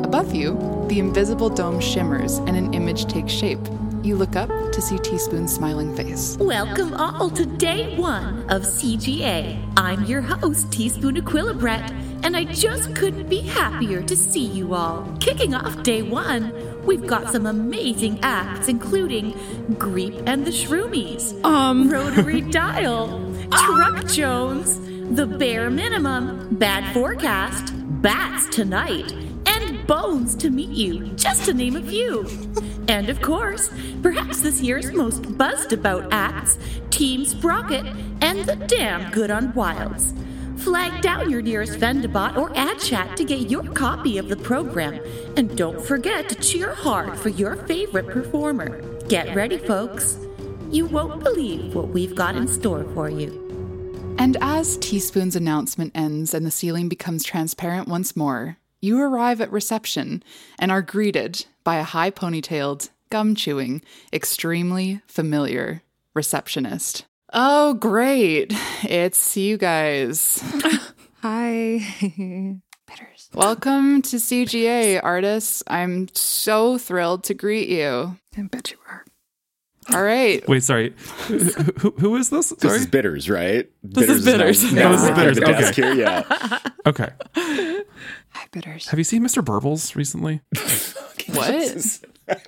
[SPEAKER 12] Above you, the invisible dome shimmers and an image takes shape. You look up to see Teaspoon's smiling face.
[SPEAKER 11] Welcome all to day one of CGA. I'm your host, Teaspoon Equilibrat, and I just couldn't be happier to see you all. Kicking off day one, we've got some amazing acts, including Greep and the Shroomies,
[SPEAKER 6] um, [LAUGHS]
[SPEAKER 11] Rotary Dial, Truck Jones, The Bare Minimum, Bad Forecast, Bats Tonight, and Bones to Meet You, just to name a few.
[SPEAKER 15] And of course, perhaps this year's most buzzed about acts Team Sprocket and the Damn Good Unwilds. Flag down your nearest Vendabot or ad chat to get your copy of the program. And don't forget to cheer hard for your favorite performer. Get ready, folks. You won't believe what we've got in store for you.
[SPEAKER 12] And as Teaspoon's announcement ends and the ceiling becomes transparent once more, you arrive at reception and are greeted by a high ponytailed, gum chewing, extremely familiar receptionist. Oh, great. It's you guys. [LAUGHS]
[SPEAKER 6] Hi. Bitters.
[SPEAKER 12] Welcome to CGA, artists. I'm so thrilled to greet you.
[SPEAKER 6] I bet you are.
[SPEAKER 12] All right.
[SPEAKER 9] Wait, sorry. Who, who, who is this?
[SPEAKER 7] This is bitters, right?
[SPEAKER 12] This is Bitters.
[SPEAKER 7] now-
[SPEAKER 9] Oh, this is Bitters. Okay.
[SPEAKER 7] here, yeah. [LAUGHS]
[SPEAKER 9] Okay.
[SPEAKER 6] Hi, bitters.
[SPEAKER 9] Have you seen Mr. Burbles recently? [LAUGHS]
[SPEAKER 12] What?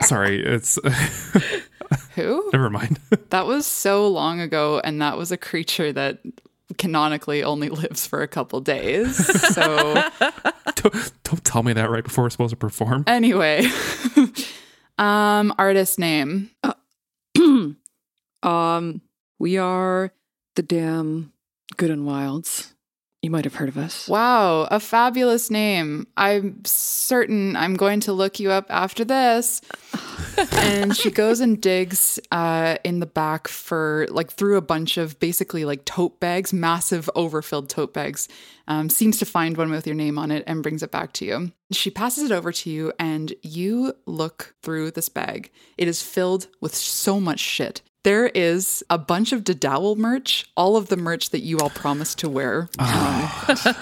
[SPEAKER 9] Sorry, it's [LAUGHS]
[SPEAKER 12] Who?
[SPEAKER 9] never mind. [LAUGHS]
[SPEAKER 12] That was so long ago, and that was a creature that canonically only lives for a couple days. So,
[SPEAKER 9] don't, don't tell me that right before we're supposed to perform.
[SPEAKER 12] anyway, um, artist name. [CLEARS THROAT]
[SPEAKER 6] um, we are the damn good Unwilds. You might have heard of us.
[SPEAKER 12] Wow, a fabulous name. I'm certain I'm going to look you up after this. [LAUGHS] and she goes and digs uh, in the back for like through a bunch of basically like tote bags, massive overfilled tote bags. Um, seems to find one with your name on it and brings it back to you. She passes it over to you, and you look through this bag. It is filled with so much shit. There is a bunch of Dodowel merch, all of the merch that you all promised to wear. Um,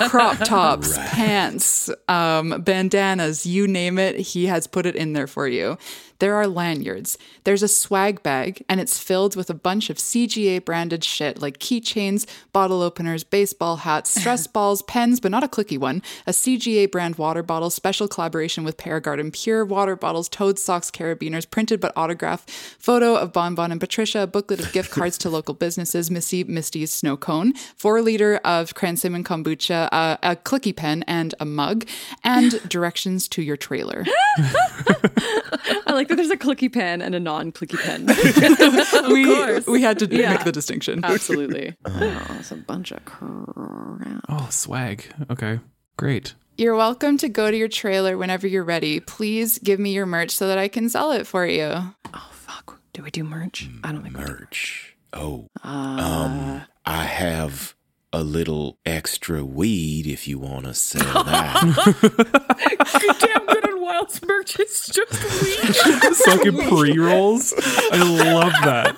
[SPEAKER 12] crop tops, pants, um, bandanas, you name it, he has put it in there for you. There are lanyards. There's a swag bag, and it's filled with a bunch of CGA branded shit like keychains, bottle openers, baseball hats, [LAUGHS] stress balls, pens, but not a clicky one, a CGA brand water bottle, special collaboration with Paragarden Pure water bottles, Toad socks, carabiners, printed but autograph, photo of Bon Bon and Patricia, a booklet of gift cards to [LAUGHS] local businesses, Missy Misty's snow cone, four liter of Cranswick kombucha, uh, a clicky pen, and a mug, and [LAUGHS] directions to your trailer.
[SPEAKER 6] I like that there's a clicky pen and a non-clicky pen. [LAUGHS] [LAUGHS]
[SPEAKER 12] we,
[SPEAKER 6] course.
[SPEAKER 12] we had to
[SPEAKER 6] Yeah.
[SPEAKER 12] make the distinction.
[SPEAKER 6] Absolutely. [LAUGHS] oh, it's a bunch of crap.
[SPEAKER 9] Oh, swag. Okay, great.
[SPEAKER 12] You're welcome to go to your trailer whenever you're ready. Please give me your merch so that I can sell it for you. Oh fuck.
[SPEAKER 6] Do we do merch? I don't think
[SPEAKER 7] merch. Oh,
[SPEAKER 6] Uh,
[SPEAKER 7] um, I have a little extra weed if you want to sell that. [LAUGHS] [LAUGHS]
[SPEAKER 15] Damn good Unwilds merch. It's just weed. [LAUGHS]
[SPEAKER 9] Fucking pre rolls. I love that.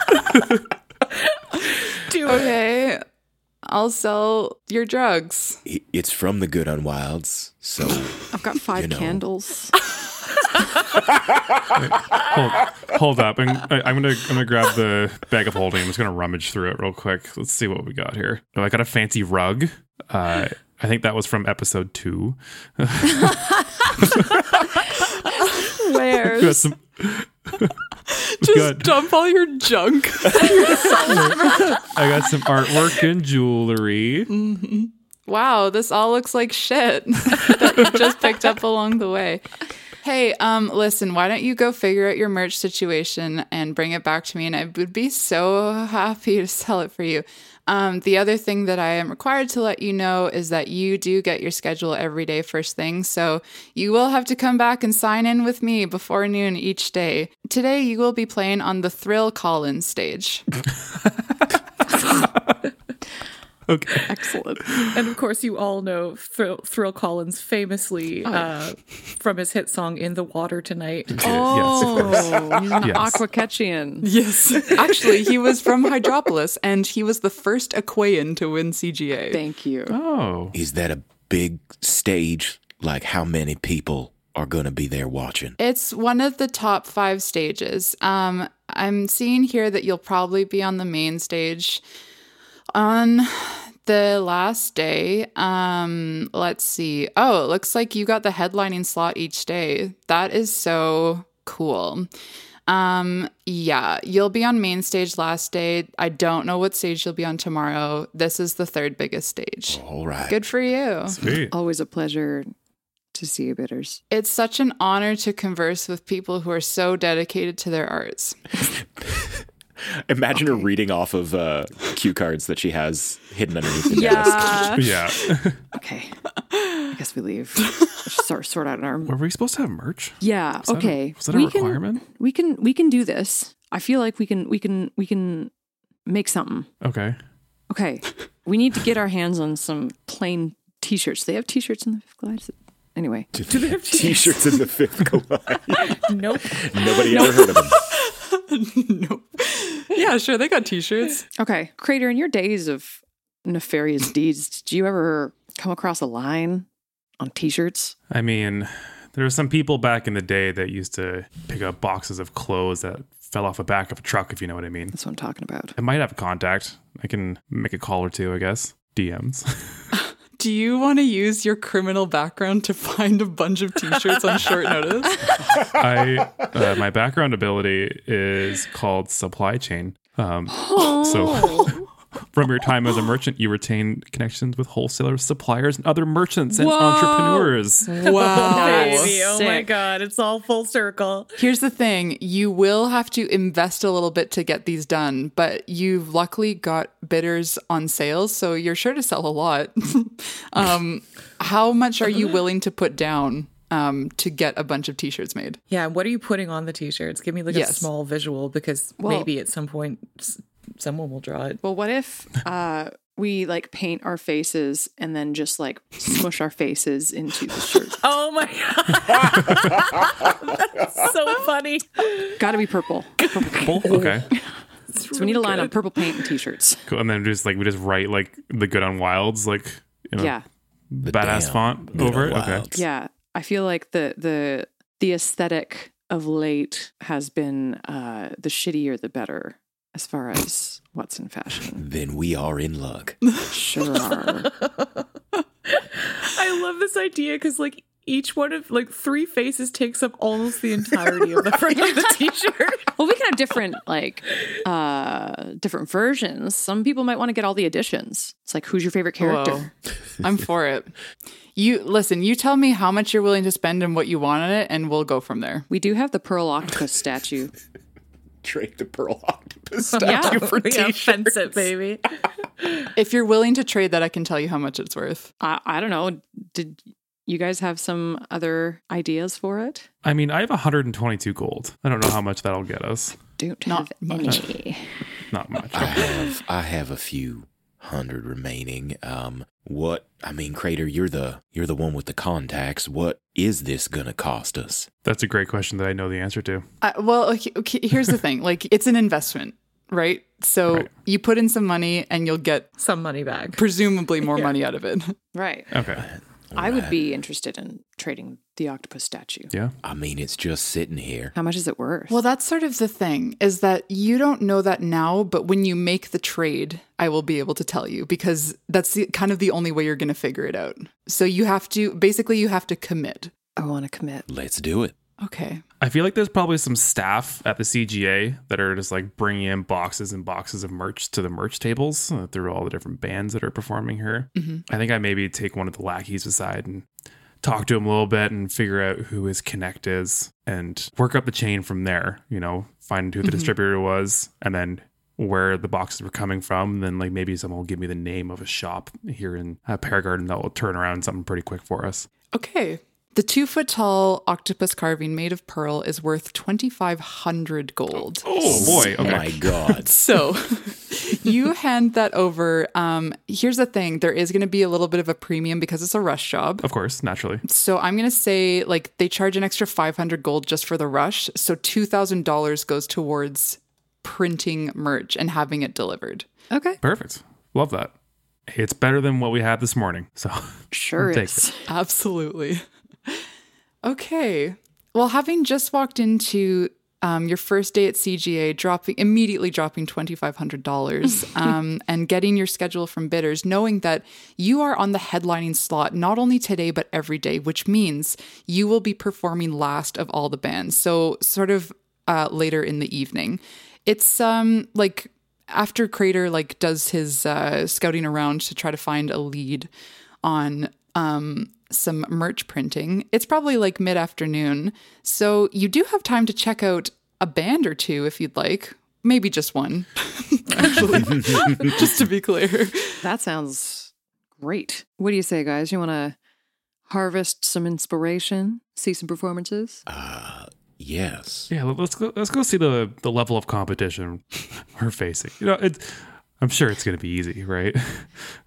[SPEAKER 12] Okay. I'll sell your drugs.
[SPEAKER 7] It's from the Good Unwilds, so
[SPEAKER 6] I've got five
[SPEAKER 7] You know.
[SPEAKER 6] candles.
[SPEAKER 9] Hold, hold up. I'm, I- I'm gonna I'm gonna grab the bag of holding. I'm just gonna rummage through it real quick. Let's see what we got here. Oh, I got a fancy rug. Uh, I think that was from episode two.
[SPEAKER 6] Where? [LAUGHS]
[SPEAKER 12] Just dump all your junk. [LAUGHS]
[SPEAKER 9] I got some artwork and jewelry.
[SPEAKER 12] wow, this all looks like shit [LAUGHS] that you just picked up along the way. Hey, um, listen, why don't you go figure out your merch situation and bring it back to me? And I would be so happy to sell it for you. Um, the other thing that I am required to let you know is that you do get your schedule every day first thing. So you will have to come back and sign in with me before noon each day. Today, you will be playing on the Thrill Collins stage. [LAUGHS] [LAUGHS]
[SPEAKER 9] Okay.
[SPEAKER 6] Excellent.
[SPEAKER 11] And of course, you all know Thrill, Thrill Collins famously
[SPEAKER 6] Oh.
[SPEAKER 11] uh, from his hit song "In the Water Tonight."
[SPEAKER 6] Oh, he's an [LAUGHS]
[SPEAKER 9] Yes.
[SPEAKER 6] Aquacatchian.
[SPEAKER 12] Yes. [LAUGHS] Actually, he was from Hydropolis and he was the first Aquayan to win CGA.
[SPEAKER 6] Thank you.
[SPEAKER 9] Oh,
[SPEAKER 7] is that a big stage? Like, how many people are going to be there watching?
[SPEAKER 12] It's one of the top five stages. Um, I'm seeing here that you'll probably be on the main stage on the last day. Um, let's see. Oh, it looks like you got the headlining slot each day. That is so cool. Um, yeah, you'll be on main stage last day. I don't know what stage you'll be on tomorrow. This is the third biggest stage.
[SPEAKER 7] All right.
[SPEAKER 12] Good for you.
[SPEAKER 9] sweet.
[SPEAKER 6] Always a pleasure to see you, bitters.
[SPEAKER 12] It's such an honor to converse with people who are so dedicated to their arts. [LAUGHS] [LAUGHS]
[SPEAKER 16] Imagine her reading off of uh, cue cards that she has hidden underneath the
[SPEAKER 6] Yeah.
[SPEAKER 16] desk. [LAUGHS]
[SPEAKER 9] Yeah. [LAUGHS]
[SPEAKER 6] Okay. I guess we leave. sort sort out our.
[SPEAKER 9] Were we supposed to have merch?
[SPEAKER 6] Yeah.
[SPEAKER 9] Was that a-
[SPEAKER 6] okay.
[SPEAKER 9] was that a
[SPEAKER 6] we
[SPEAKER 9] requirement?
[SPEAKER 6] Can, we can we can do this. I feel like we can we can we can make something.
[SPEAKER 9] Okay.
[SPEAKER 6] Okay. we need to get our hands on some plain t-shirts. They have t-shirts in the fifth collide. Anyway.
[SPEAKER 16] Do they have t-shirts in the fifth collide?
[SPEAKER 11] nope.
[SPEAKER 16] Nobody ever heard of them. [LAUGHS]
[SPEAKER 12] Yeah, sure. They got t-shirts.
[SPEAKER 6] Okay. Crater, in your days of nefarious deeds, did you ever come across a line on t-shirts?
[SPEAKER 9] I mean, there were some people back in the day that used to pick up boxes of clothes that fell off the back of a truck, if you know what I mean.
[SPEAKER 6] That's what I'm talking about.
[SPEAKER 9] I might have a contact. I can make a call or two, I guess. DMs. [LAUGHS]
[SPEAKER 12] Do you want to use your criminal background to find a bunch of t-shirts on short notice? [LAUGHS]
[SPEAKER 9] I uh, my background ability is called supply chain. Um, So from your time as a merchant, you retain connections with wholesalers, suppliers, and other merchants and
[SPEAKER 11] Whoa.
[SPEAKER 9] entrepreneurs. [LAUGHS]
[SPEAKER 12] Wow.
[SPEAKER 11] Baby, oh my god, it's all full circle.
[SPEAKER 12] Here's the thing you will have to invest a little bit to get these done, but you've luckily got Bitters on sales, so you're sure to sell a lot. [LAUGHS] um, how much are you willing to put down um, to get a bunch of t shirts made?
[SPEAKER 11] Yeah, what are you putting on the t-shirts? Give me like a small visual because
[SPEAKER 6] Well-
[SPEAKER 11] maybe at some point s- someone will draw it.
[SPEAKER 6] Well, what if uh, we like paint our faces and then just like smush our faces into the shirt? [LAUGHS]
[SPEAKER 11] Oh my god. [LAUGHS] That's so funny.
[SPEAKER 6] Got to be purple.
[SPEAKER 9] Purple? Okay.
[SPEAKER 6] So we need a line on purple paint and t-shirts.
[SPEAKER 9] Cool. And then just like we just write like the good Unwilds, like you know,
[SPEAKER 6] Yeah.
[SPEAKER 9] badass
[SPEAKER 7] damn
[SPEAKER 9] font
[SPEAKER 7] Good
[SPEAKER 9] over
[SPEAKER 7] on
[SPEAKER 9] it. Okay.
[SPEAKER 6] Yeah, I feel like the the the aesthetic of late has been uh, the shittier the better as far as what's in fashion.
[SPEAKER 7] Then we are in luck. [LAUGHS]
[SPEAKER 6] Sure are.
[SPEAKER 11] I love this idea because like each one of like three faces takes up almost the entirety of the front of the [LAUGHS] t-shirt.
[SPEAKER 6] well, we can have different like uh different versions. Some people might want to get all the additions. It's like who's your favorite character?
[SPEAKER 12] Whoa. [LAUGHS] I'm for it. You listen, you tell me how much you're willing to spend and what you want on it, and we'll go from there.
[SPEAKER 6] We do have the pearl octopus statue.
[SPEAKER 16] Trade the pearl octopus
[SPEAKER 6] Yeah.
[SPEAKER 16] statue for [LAUGHS]
[SPEAKER 11] yeah,
[SPEAKER 16] t-shirts.
[SPEAKER 11] fence it, baby. [LAUGHS]
[SPEAKER 12] If you're willing to trade that, I can tell you how much it's worth.
[SPEAKER 6] I I don't know. Did you guys have some other ideas for it?
[SPEAKER 9] I mean, I have 122 gold. I don't know how much that'll get us.
[SPEAKER 6] Don't
[SPEAKER 12] Not
[SPEAKER 6] have any.
[SPEAKER 9] Not much.
[SPEAKER 7] I have I have a few hundred remaining. Um, what I mean, Crater, you're the you're the one with the contacts. What is this gonna cost us?
[SPEAKER 9] That's a great question that I know the answer to.
[SPEAKER 12] Uh, well, okay, okay, here's the thing: like, it's an investment, right? So
[SPEAKER 9] Right.
[SPEAKER 12] you put in some money, and you'll get
[SPEAKER 11] Some money back.
[SPEAKER 12] presumably more [LAUGHS] money out of it.
[SPEAKER 6] Right.
[SPEAKER 9] Okay.
[SPEAKER 6] I would be interested in trading the octopus statue.
[SPEAKER 9] Yeah.
[SPEAKER 7] I mean, it's just sitting here.
[SPEAKER 6] How much is it worth?
[SPEAKER 12] Well, that's sort of the thing is that you don't know that now, but when you make the trade, I will be able to tell you because that's the, kind of the only way you're going to figure it out. So you have to basically you have to commit.
[SPEAKER 6] I want to commit.
[SPEAKER 7] Let's do it.
[SPEAKER 12] Okay.
[SPEAKER 9] I feel like there's probably some staff at the CGA that are just like bringing in boxes and boxes of merch to the merch tables uh, through all the different bands that are performing here.
[SPEAKER 12] Mhm.
[SPEAKER 9] I think I maybe take one of the lackeys aside and talk to him a little bit and figure out who his connect is and work up the chain from there. You know, find who the
[SPEAKER 12] Mhm.
[SPEAKER 9] distributor was and then where the boxes were coming from. And then like maybe someone will give me the name of a shop here in uh, Paragarden that will turn around something pretty quick for us.
[SPEAKER 12] Okay. The two foot tall octopus carving made of pearl is worth 2,500 gold.
[SPEAKER 9] Oh boy!
[SPEAKER 7] Oh
[SPEAKER 9] Okay.
[SPEAKER 7] my god. [LAUGHS]
[SPEAKER 12] So you hand that over. Um, here's the thing there is going to be a little bit of a premium because it's a rush job.
[SPEAKER 9] Of course, naturally.
[SPEAKER 12] So I'm going to say like they charge an extra 500 gold just for the rush. So $2,000 goes towards printing merch and having it delivered.
[SPEAKER 6] Okay.
[SPEAKER 9] Perfect. Love that. It's better than what we had this morning. So
[SPEAKER 6] Sure [LAUGHS]
[SPEAKER 9] I'll
[SPEAKER 6] is.
[SPEAKER 9] it.
[SPEAKER 12] Absolutely. Okay. Well, having just walked into um, your first day at CGA, dropping immediately dropping twenty five hundred dollars, [LAUGHS] um, and getting your schedule from Bitters, knowing that you are on the headlining slot not only today but every day, which means you will be performing last of all the bands. So sort of uh, later in the evening. It's um like after Crater like does his uh, scouting around to try to find a lead on um some merch printing. It's probably like mid afternoon. So you do have time to check out a band or two if you'd like. Maybe just one, [LAUGHS] actually, [LAUGHS] just to be clear.
[SPEAKER 6] That sounds great. What do you say, guys? You want to harvest some inspiration, see some performances?
[SPEAKER 7] Uh, yes.
[SPEAKER 9] Yeah, let- let's go. Let's go see the the level of competition [LAUGHS] we're facing. You know, it, I'm sure it's going to be easy, right?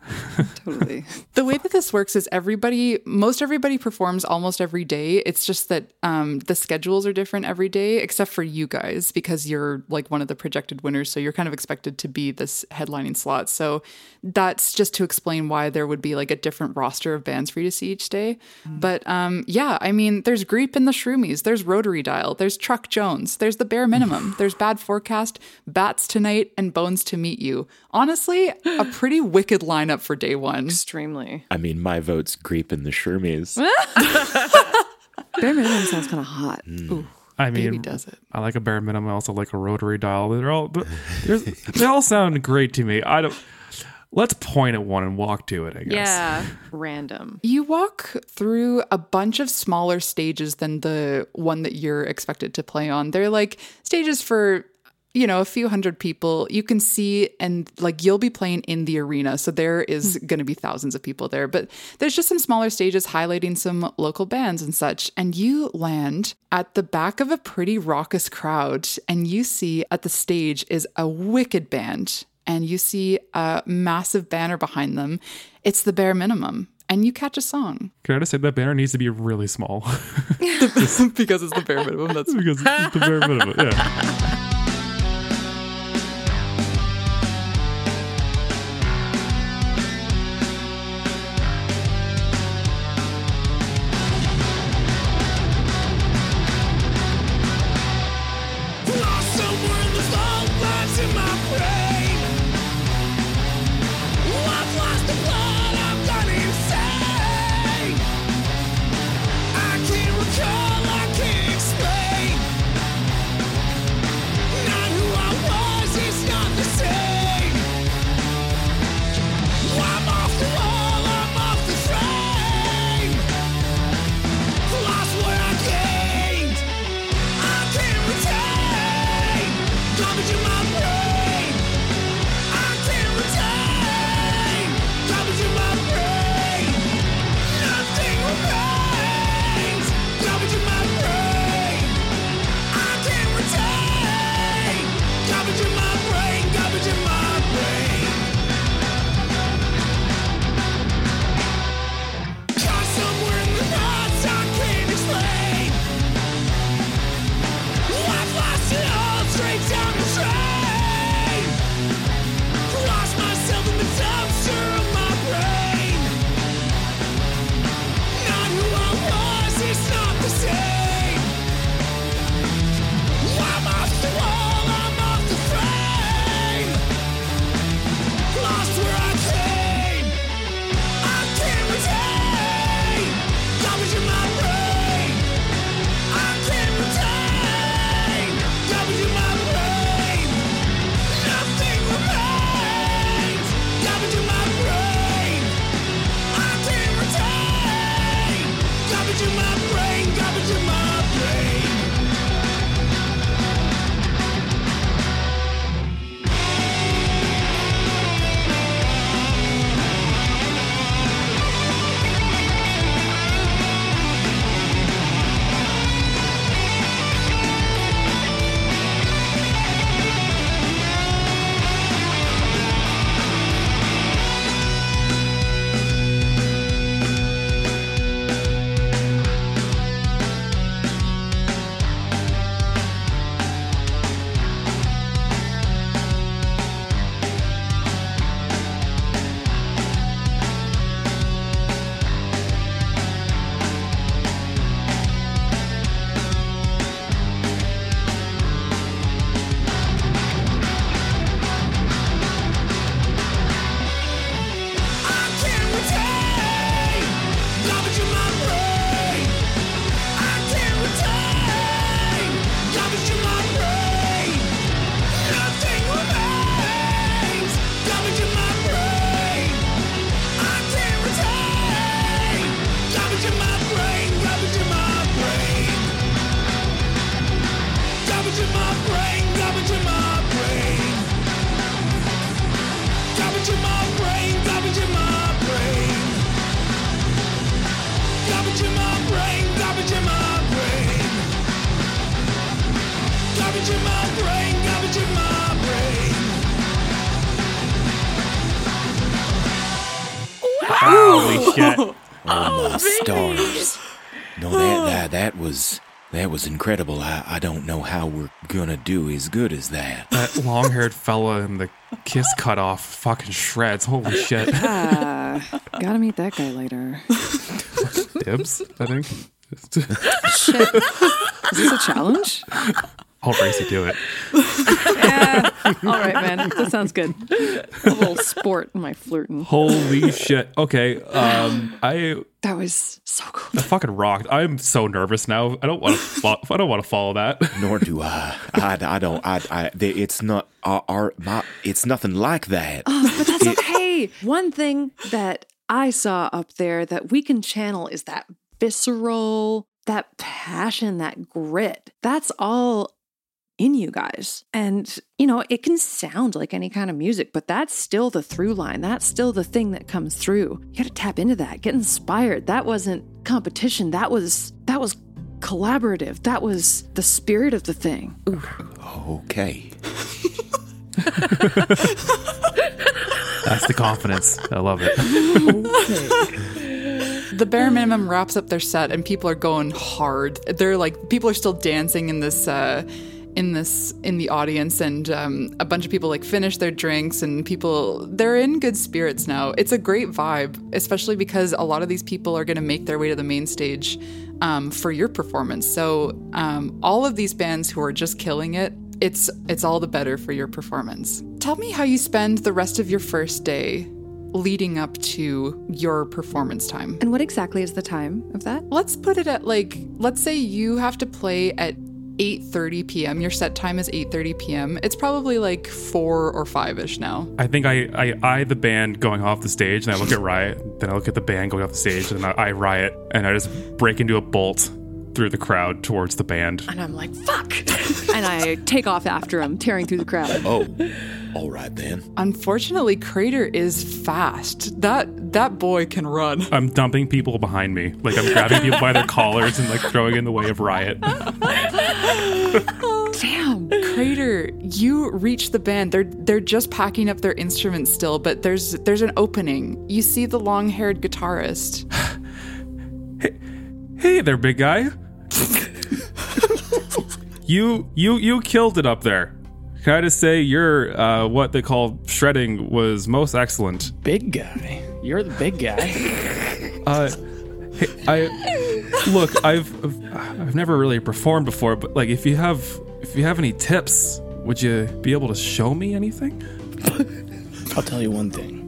[SPEAKER 9] [LAUGHS]
[SPEAKER 6] Totally.
[SPEAKER 12] The way that this works is everybody, most everybody performs almost every day. It's just that um, the schedules are different every day, except for you guys, because you're like one of the projected winners. So you're kind of expected to be this headlining slot. So that's just to explain why there would be like a different roster of bands for you to see each day. But um, yeah, I mean, there's Greep and the Shroomies, there's Rotary Dial, there's Truck Jones, there's The Bare Minimum, there's Bad Forecast, Bats Tonight, and Bones to Meet You. Honestly, a pretty wicked lineup for day one.
[SPEAKER 6] Extremely.
[SPEAKER 7] I mean, my vote's Greep and the Shroomies. [LAUGHS] [LAUGHS]
[SPEAKER 6] Bare minimum sounds kind of hot. Mm.
[SPEAKER 12] Ooh.
[SPEAKER 9] I mean,
[SPEAKER 12] Baby does it.
[SPEAKER 9] I like a bare minimum. I also like a rotary dial. They're all there's- they all sound great to me. I don't. Let's point at one and walk to it. I guess.
[SPEAKER 6] Yeah. [LAUGHS] Random.
[SPEAKER 12] You walk through a bunch of smaller stages than the one that you're expected to play on. They're like stages for, you know, a few hundred people. You can see, and like you'll be playing in the arena. So there is hmm. going to be thousands of people there. But there's just some smaller stages highlighting some local bands and such. And you land at the back of a pretty raucous crowd. And you see at the stage is a wicked band. And you see a massive banner behind them. It's the bare minimum and you catch a song.
[SPEAKER 9] Can I just say that banner needs to be really small? [LAUGHS] [LAUGHS]
[SPEAKER 12] because it's the bare minimum. That's [LAUGHS]
[SPEAKER 9] because it's the bare minimum. Yeah.
[SPEAKER 7] Was incredible. I, I don't know how we're gonna do as good as that.
[SPEAKER 9] That long haired fella and the kiss cut off fucking shreds. Holy shit. [LAUGHS]
[SPEAKER 6] Ah, gotta meet that guy later.
[SPEAKER 9] Dibs, I think.
[SPEAKER 6] Shit. [LAUGHS] Is this a challenge?
[SPEAKER 9] I'll race you do it. [LAUGHS]
[SPEAKER 6] Yeah. All right, man. That sounds good. A little sport in my flirting.
[SPEAKER 9] Holy shit. Okay. Um I
[SPEAKER 6] That was so cool.
[SPEAKER 9] I fucking rocked. I'm so nervous now. I don't want to. [LAUGHS] Fo- I don't want to follow that.
[SPEAKER 7] Nor do I. I, I don't. I, I. they- It's not. Our, our. My. It's nothing like that.
[SPEAKER 6] Oh, but that's okay. One thing that I saw up there that we can channel is that visceral, that passion, that grit. That's all in you guys. And, you know, it can sound like any kind of music, but that's still the through line. That's still the thing that comes through. You got to tap into that, get inspired. That wasn't competition. That was, that was collaborative. That was the spirit of the thing.
[SPEAKER 7] Okay.
[SPEAKER 9] That's the confidence. I love it.
[SPEAKER 12] The bare minimum wraps up their set, and people are going hard. They're like people are still dancing in this. Uh, in this in the audience and um, a bunch of people like finish their drinks and people they're in good spirits now. It's a great vibe especially because a lot of these people are going to make their way to the main stage um, for your performance. So um, all of these bands who are just killing it it's it's all the better for your performance. Tell me how you spend the rest of your first day leading up to your performance time.
[SPEAKER 6] And what exactly is the time of that?
[SPEAKER 12] let's put it at like let's say you have to play at 8:30 p.m. Your set time is 8:30 p.m. It's probably like 4 or 5ish now.
[SPEAKER 9] I think I, I eye the band going off the stage, and I look at Riot. Then I look at the band going off the stage, and I eye Riot, and I just break into a bolt through the crowd towards the band.
[SPEAKER 6] And I'm like, fuck. and I take off after him, tearing through the crowd.
[SPEAKER 7] Oh, all right then.
[SPEAKER 12] Unfortunately, Crater is fast. That that boy can run.
[SPEAKER 9] I'm dumping people behind me, like I'm grabbing people by their [LAUGHS] collars and like throwing in the way of Riot.
[SPEAKER 6] Damn.
[SPEAKER 12] Crater, you reach the band. They're they're just packing up their instruments still, but there's there's an opening. You see the long-haired guitarist. [SIGHS] [LAUGHS]
[SPEAKER 9] Hey there, big guy. you you you killed it up there. Can I just say your uh, what they call shredding was most excellent.
[SPEAKER 17] Big guy. You're the big guy.
[SPEAKER 9] Uh, hey, I look. I've I've never really performed before, but like if you have if you have any tips, would you be able to show me anything?
[SPEAKER 17] I'll tell you one thing.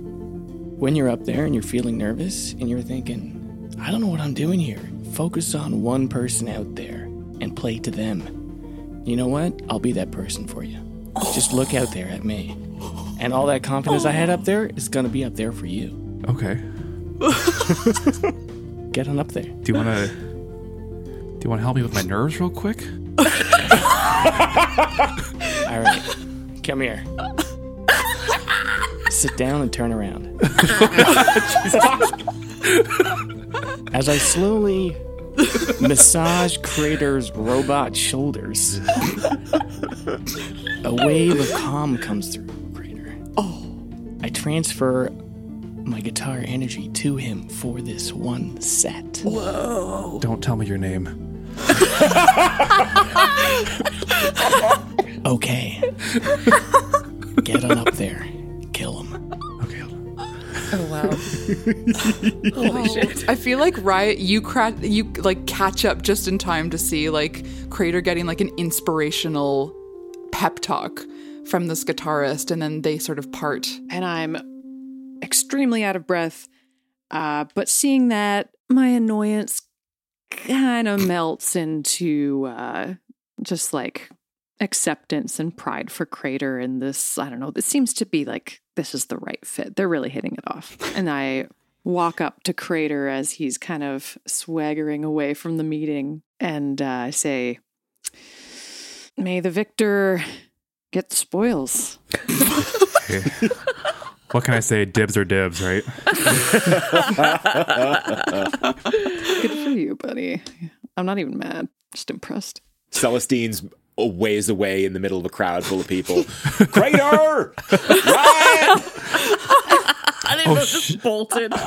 [SPEAKER 17] When you're up there and you're feeling nervous and you're thinking, I don't know what I'm doing here, focus on one person out there and play to them. You know what? I'll be that person for you. Just look out there at me. And all that confidence I had up there is going to be up there for you.
[SPEAKER 9] Okay. [LAUGHS]
[SPEAKER 17] Get on up there.
[SPEAKER 9] Do you want to do you want to help me with my nerves real quick? [LAUGHS]
[SPEAKER 17] All right. Come here. Sit down and turn around. [LAUGHS] As I slowly massage Crater's robot shoulders, a wave of calm comes through Crater. Oh. I transfer my guitar energy to him for this one set.
[SPEAKER 9] Whoa! Don't tell me your name. [LAUGHS]
[SPEAKER 17] Okay. Get on up there.
[SPEAKER 12] Oh wow. [LAUGHS] Holy shit. I feel like Riot you cra- you like catch up just in time to see like Crater getting like an inspirational pep talk from this guitarist and then they sort of part.
[SPEAKER 6] And I'm extremely out of breath. Uh, but seeing that, my annoyance kind of melts into uh, just like acceptance and pride for Crater and this. I don't know. This seems to be like this is the right fit. They're really hitting it off. And I walk up to Crater as he's kind of swaggering away from the meeting and uh, I say, May the victor get the spoils.
[SPEAKER 9] Okay. [LAUGHS] what can I say? Dibs or dibs, right? [LAUGHS]
[SPEAKER 6] Good for you, buddy. I'm not even mad. Just impressed.
[SPEAKER 7] Celestine's a ways away in the middle of a crowd full of people. [LAUGHS] Crater! Riot! [LAUGHS]
[SPEAKER 11] I didn't
[SPEAKER 9] Oh,
[SPEAKER 11] know just bolted. [LAUGHS]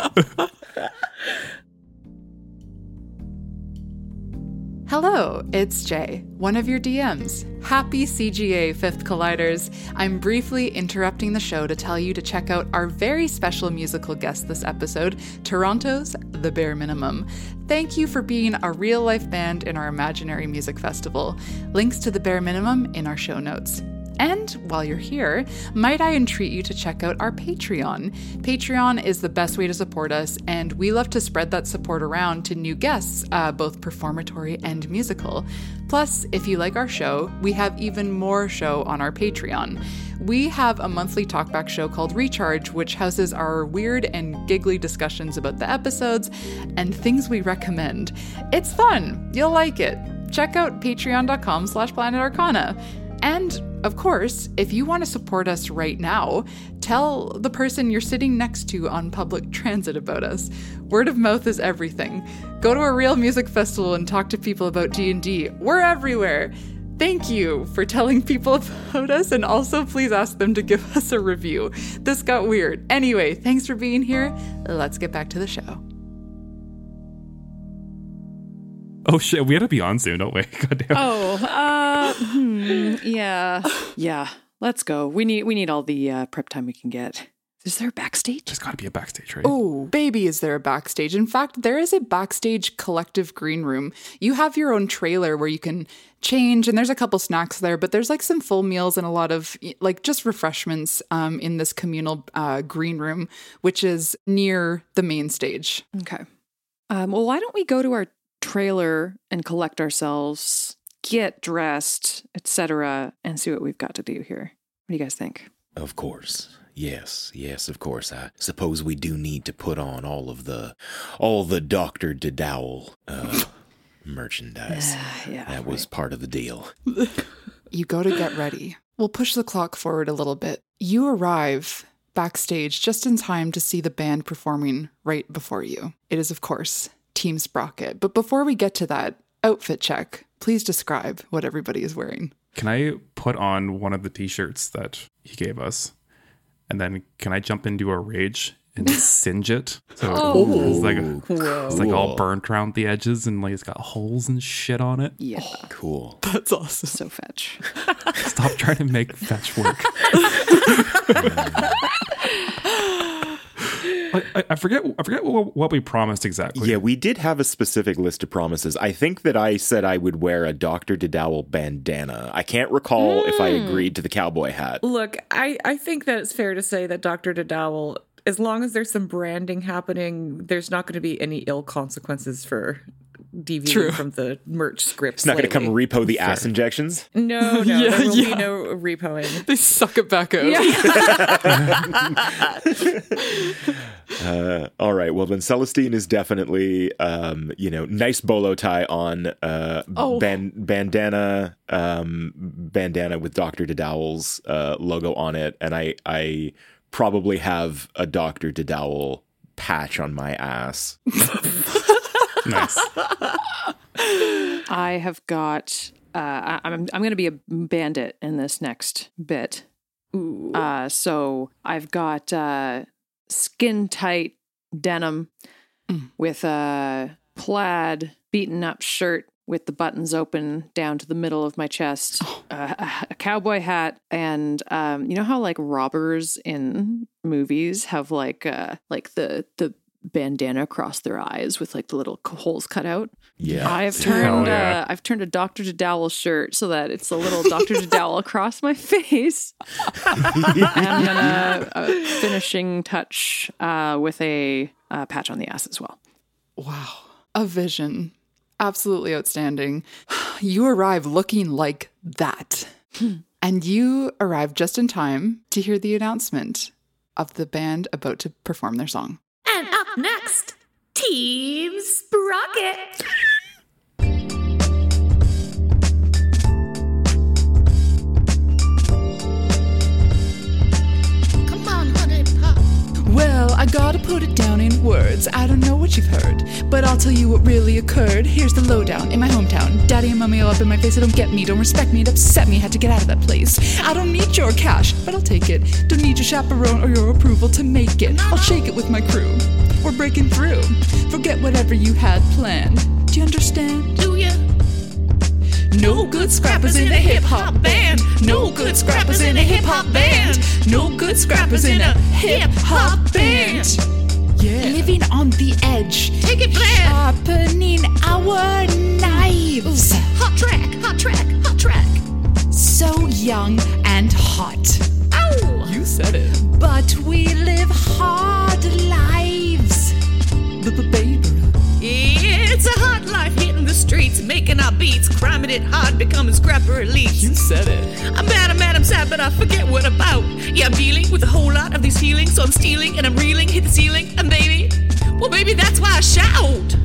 [SPEAKER 12] Hello, it's Jay, one of your DMs. Happy CGA Fifth Colliders. I'm briefly interrupting the show to tell you to check out our very special musical guest this episode, Toronto's The Bare Minimum. Thank you for being a real life band in our imaginary music festival. Links to The Bare Minimum in our show notes. And while you're here, might I entreat you to check out our Patreon? Patreon is the best way to support us, and we love to spread that support around to new guests, uh, both performatory and musical. Plus, if you like our show, we have even more show on our Patreon. We have a monthly talkback show called Recharge, which houses our weird and giggly discussions about the episodes and things we recommend. It's fun. You'll like it. Check out patreon.com slash planet arcana. And of course, if you want to support us right now, tell the person you're sitting next to on public [LAUGHS] transit about us. Word of mouth is everything. Go to a real music festival and talk to people about D&D. We're everywhere. Thank you for telling [LAUGHS] people about us and also please ask them to give [LAUGHS] us a review. This got weird. Anyway, thanks for being here. Let's get back to the show.
[SPEAKER 9] Oh shit, we had to be on soon, don't we? [LAUGHS] God damn.
[SPEAKER 6] Oh, uh, hmm, yeah, yeah. Let's go. We need we need all the uh, prep time we can get. Is there a backstage?
[SPEAKER 9] There's got to be a backstage, right?
[SPEAKER 12] Oh, baby, is there a backstage? In fact, there is a backstage collective green room. You have your own trailer where you can change, and there's a couple snacks there, but there's like some full meals and a lot of like just refreshments um, in this communal uh, green room, which is near the main stage.
[SPEAKER 6] Okay. Um, well, why don't we go to our trailer and collect ourselves, get dressed, etc., and see what we've got to do here? What do you guys think?
[SPEAKER 7] Of course. Yes, yes, of course. I suppose we do need to put on all of the all the Dr. Dedowel uh [SIGHS] merchandise.
[SPEAKER 6] yeah.
[SPEAKER 7] that was part of the deal. [LAUGHS]
[SPEAKER 12] You go to get ready. We'll push the clock forward a little bit. You arrive backstage just in time to see the band performing right before you. It is, of course, Team Sprocket. But before we get to that, outfit check. Please describe what everybody is wearing.
[SPEAKER 9] Can I put on one of the t-shirts that he gave us? And then can I jump into a rage and [LAUGHS] singe it? So
[SPEAKER 6] Oh.
[SPEAKER 9] it's like
[SPEAKER 6] Whoa.
[SPEAKER 9] it's like all burnt around the edges and like it's got holes and shit on it.
[SPEAKER 6] Yeah.
[SPEAKER 7] Oh, cool.
[SPEAKER 12] That's awesome.
[SPEAKER 6] So fetch. [LAUGHS]
[SPEAKER 9] Stop trying to make fetch work. [LAUGHS] I, I- I forget. I forget what, what we promised exactly.
[SPEAKER 7] Yeah, we did have a specific list of promises. I think that I said I would wear a Dr. Dedowel bandana. I can't recall if I
[SPEAKER 11] Mm.
[SPEAKER 7] agreed to the cowboy hat.
[SPEAKER 11] Look, I, I think that it's fair to say that Dr. Dedowel, as long as there's some branding happening, there's not going to be any ill consequences for deviating
[SPEAKER 12] True.
[SPEAKER 11] from the merch script.
[SPEAKER 7] It's not going to come repo the ass injections.
[SPEAKER 11] No, [LAUGHS] no,
[SPEAKER 12] Yeah,
[SPEAKER 11] there will
[SPEAKER 12] yeah.
[SPEAKER 11] be no repoing. [LAUGHS]
[SPEAKER 12] They suck it back out. [LAUGHS]
[SPEAKER 7] Uh, all right. Well, then Celestine is definitely, um, you know, nice bolo tie on, uh,
[SPEAKER 6] Oh.
[SPEAKER 7] ban- bandana, um, bandana with Dr. Dedowel's uh, logo on it, and I, I probably have a Dr. Dedowel patch on my ass.
[SPEAKER 9] Nice.
[SPEAKER 6] I have got. Uh, I, I'm I'm going to be a bandit in this next bit. Uh, so I've got uh, skin tight denim with a plaid beaten up shirt with the buttons open down to the middle of my chest, uh, a, a cowboy hat, and um, you know how like robbers in movies have like uh, like the the bandana across their eyes with like the little holes cut out.
[SPEAKER 7] Yeah.
[SPEAKER 6] I've turned
[SPEAKER 7] yeah.
[SPEAKER 6] uh, I've turned a Dr. Dedowel shirt so that it's a little Dr. Dedowel across my face. [LAUGHS] and then a, a finishing touch uh, with a uh, patch on the ass as well.
[SPEAKER 12] Wow. A vision. Absolutely outstanding. You arrive looking like that. and you arrive just in time to hear the announcement of the band about to perform their song.
[SPEAKER 18] Next, Team Sprocket.
[SPEAKER 12] I gotta put it down in words. I don't know what you've heard, but I'll tell you what really occurred. Here's the lowdown in my hometown. Daddy and mommy all up in my face, they don't get me, don't respect me, it upset me, had to get out of that place. I don't need your cash, but I'll take it. Don't need your chaperone or your approval to make it. I'll shake it with my crew. We're breaking through. Forget whatever you had planned. Do you understand? No good scrappers in a hip hop band. No good scrappers in a hip hop band. No good scrappers in a hip hop band. Yeah. Living on the edge.
[SPEAKER 11] Take it, Vlad.
[SPEAKER 12] Sharpening our knives.
[SPEAKER 11] Hot track, hot track, hot track.
[SPEAKER 12] So young and hot.
[SPEAKER 11] Ow!
[SPEAKER 12] You said it. But we live hard lives.
[SPEAKER 11] It's a hot life hitting the streets, making our beats, cramming it hard, becoming scrapper elites.
[SPEAKER 12] You said it.
[SPEAKER 11] I'm mad, I'm mad, I'm sad, but I forget what about. Yeah, I'm dealing with a whole lot of these feelings, so I'm stealing and I'm reeling, hit the ceiling, and baby, well, maybe that's why I shout.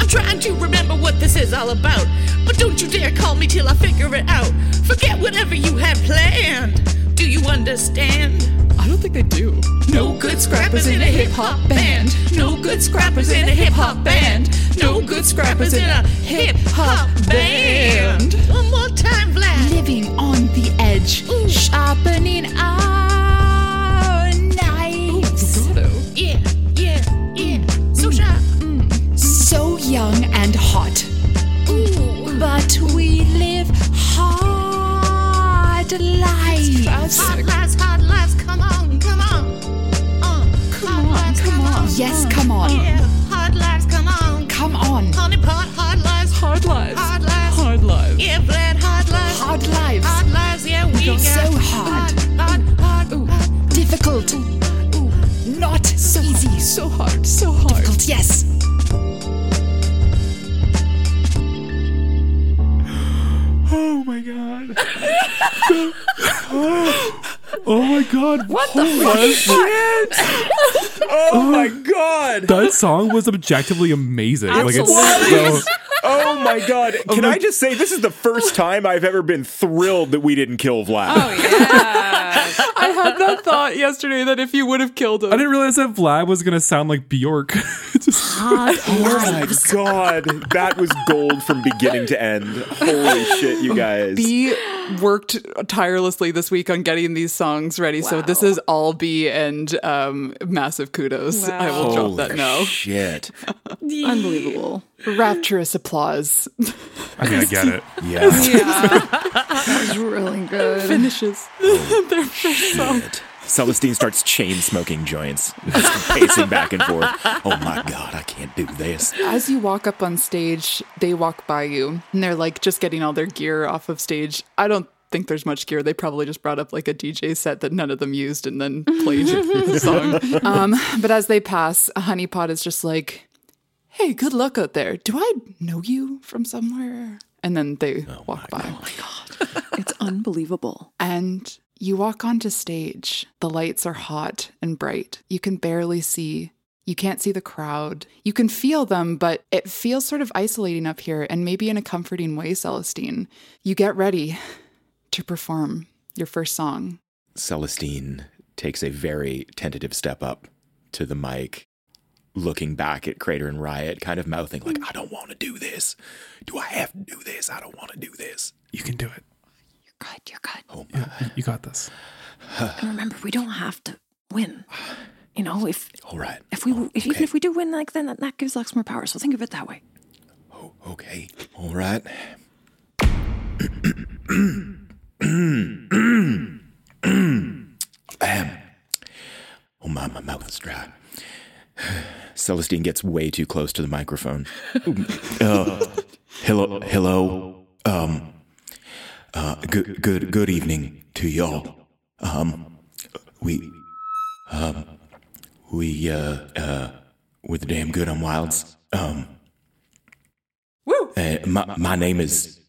[SPEAKER 11] I'm trying to remember what this is all about, but don't you dare call me till I figure it out. Forget whatever you had planned. Do you understand?
[SPEAKER 12] I don't think they do.
[SPEAKER 11] No good scrappers in a hip hop band. No good scrappers in a hip hop band. No good scrappers in a hip hop band. One more time, Vlad.
[SPEAKER 12] Living on the edge, sharpening our knives.
[SPEAKER 11] Yeah, yeah, yeah. Mm, so mm, sharp. Mm.
[SPEAKER 12] So young and hot. But we live hard lives.
[SPEAKER 11] Hot lives, lives.
[SPEAKER 12] Yes, come on.
[SPEAKER 11] Yeah, hard lives. Come on.
[SPEAKER 12] Come on.
[SPEAKER 11] Honey pot, hard lives.
[SPEAKER 12] Hard lives.
[SPEAKER 11] Hard lives.
[SPEAKER 12] Hard lives.
[SPEAKER 11] Yeah, Vlad, hard lives.
[SPEAKER 12] Hard lives.
[SPEAKER 11] Hard lives. Yeah, we got
[SPEAKER 12] So hard.
[SPEAKER 11] Hard, hard, hard.
[SPEAKER 12] Difficult. Not so easy. So hard. So hard. Difficult, yes.
[SPEAKER 19] Oh my god. oh [LAUGHS] [LAUGHS] Oh my god.
[SPEAKER 20] What the
[SPEAKER 19] Holy
[SPEAKER 20] fuck?
[SPEAKER 19] shit. [LAUGHS] Oh, oh my god.
[SPEAKER 9] That song was objectively amazing. Like it's so,
[SPEAKER 7] Oh my god. Oh Can I just say this is the first time I've ever been thrilled that we didn't kill Vlad. [LAUGHS]
[SPEAKER 12] I had that thought yesterday that if you would have killed him.
[SPEAKER 9] I didn't realize that Vlad was gonna sound like Bjork. [LAUGHS] Just-
[SPEAKER 7] Oh my god. That was gold from beginning to end. Holy shit, you guys.
[SPEAKER 12] B worked tirelessly this week on getting these songs ready, so this is all B and um, massive kudos. I will drop that now.
[SPEAKER 7] Shit. [LAUGHS]
[SPEAKER 6] Unbelievable.
[SPEAKER 12] Rapturous applause.
[SPEAKER 9] I mean, I get it. [LAUGHS]
[SPEAKER 7] Yeah.
[SPEAKER 6] That was really good.
[SPEAKER 12] Finishes their first
[SPEAKER 7] Celestine starts chain smoking joints, pacing back and forth. Oh my god, I can't do this.
[SPEAKER 12] As you walk up on stage, they walk by you and they're like just getting all their gear off of stage. I don't think there's much gear. They probably just brought up like a DJ set that none of them used and then played [LAUGHS] the song. Um, but as they pass, a honeypot is just like, hey, good luck out there. Do I know you from somewhere? And then they walk by. God. Oh my God.
[SPEAKER 6] it's unbelievable.
[SPEAKER 12] And you walk onto stage. The lights are hot and bright. You can barely see. You can't see the crowd. You can feel them, but it feels sort of isolating up here, and maybe in a comforting way, Celestine. You get ready to perform your first song.
[SPEAKER 7] Celestine takes a very tentative step up to the mic, looking back at Crater and Riot, kind of mouthing, like, mm. I don't want to do this. Do I have to do this? I don't want to do this.
[SPEAKER 9] You can do it.
[SPEAKER 6] Good, you're good.
[SPEAKER 7] Oh
[SPEAKER 9] You, you got this.
[SPEAKER 6] And remember, we don't have to win. You know, if
[SPEAKER 7] All right.
[SPEAKER 6] if we if, even if we do win, like then that, that gives Lux more power. So think of it that way.
[SPEAKER 7] Okay. All right. [CLEARS THROAT] Ahem. Oh my, my mouth is dry. [SIGHS] Celestine gets way too close to the microphone. [LAUGHS] uh, hello, hello. Um, uh, good, good, good evening to y'all. Um, we, um, we, uh, uh, we're the damn good Unwilds. Um, Woo! Uh, my, my name is,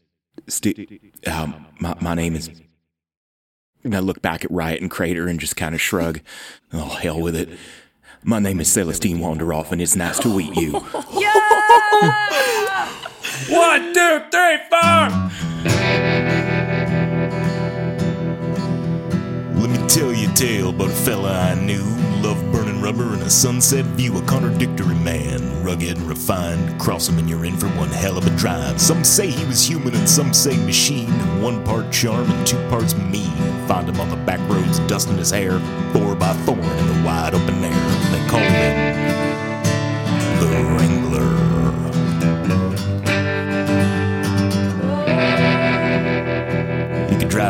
[SPEAKER 7] St- um, my, my name is, and I look back at Riot and Crater and just kind of shrug. Oh, hell with it. My name is Celestine Wanderoff, and it's nice to meet you. [LAUGHS] yeah!
[SPEAKER 19] One, two, three, four.
[SPEAKER 21] A about a fella I knew. Loved burning rubber
[SPEAKER 7] and a sunset view, a contradictory man, rugged and refined. Cross him and you're in for one hell of a drive. Some say he was human and some say machine. One part charm and two parts mean. Find him on the back roads, dusting his hair, four by thorn in the wide open air. They call him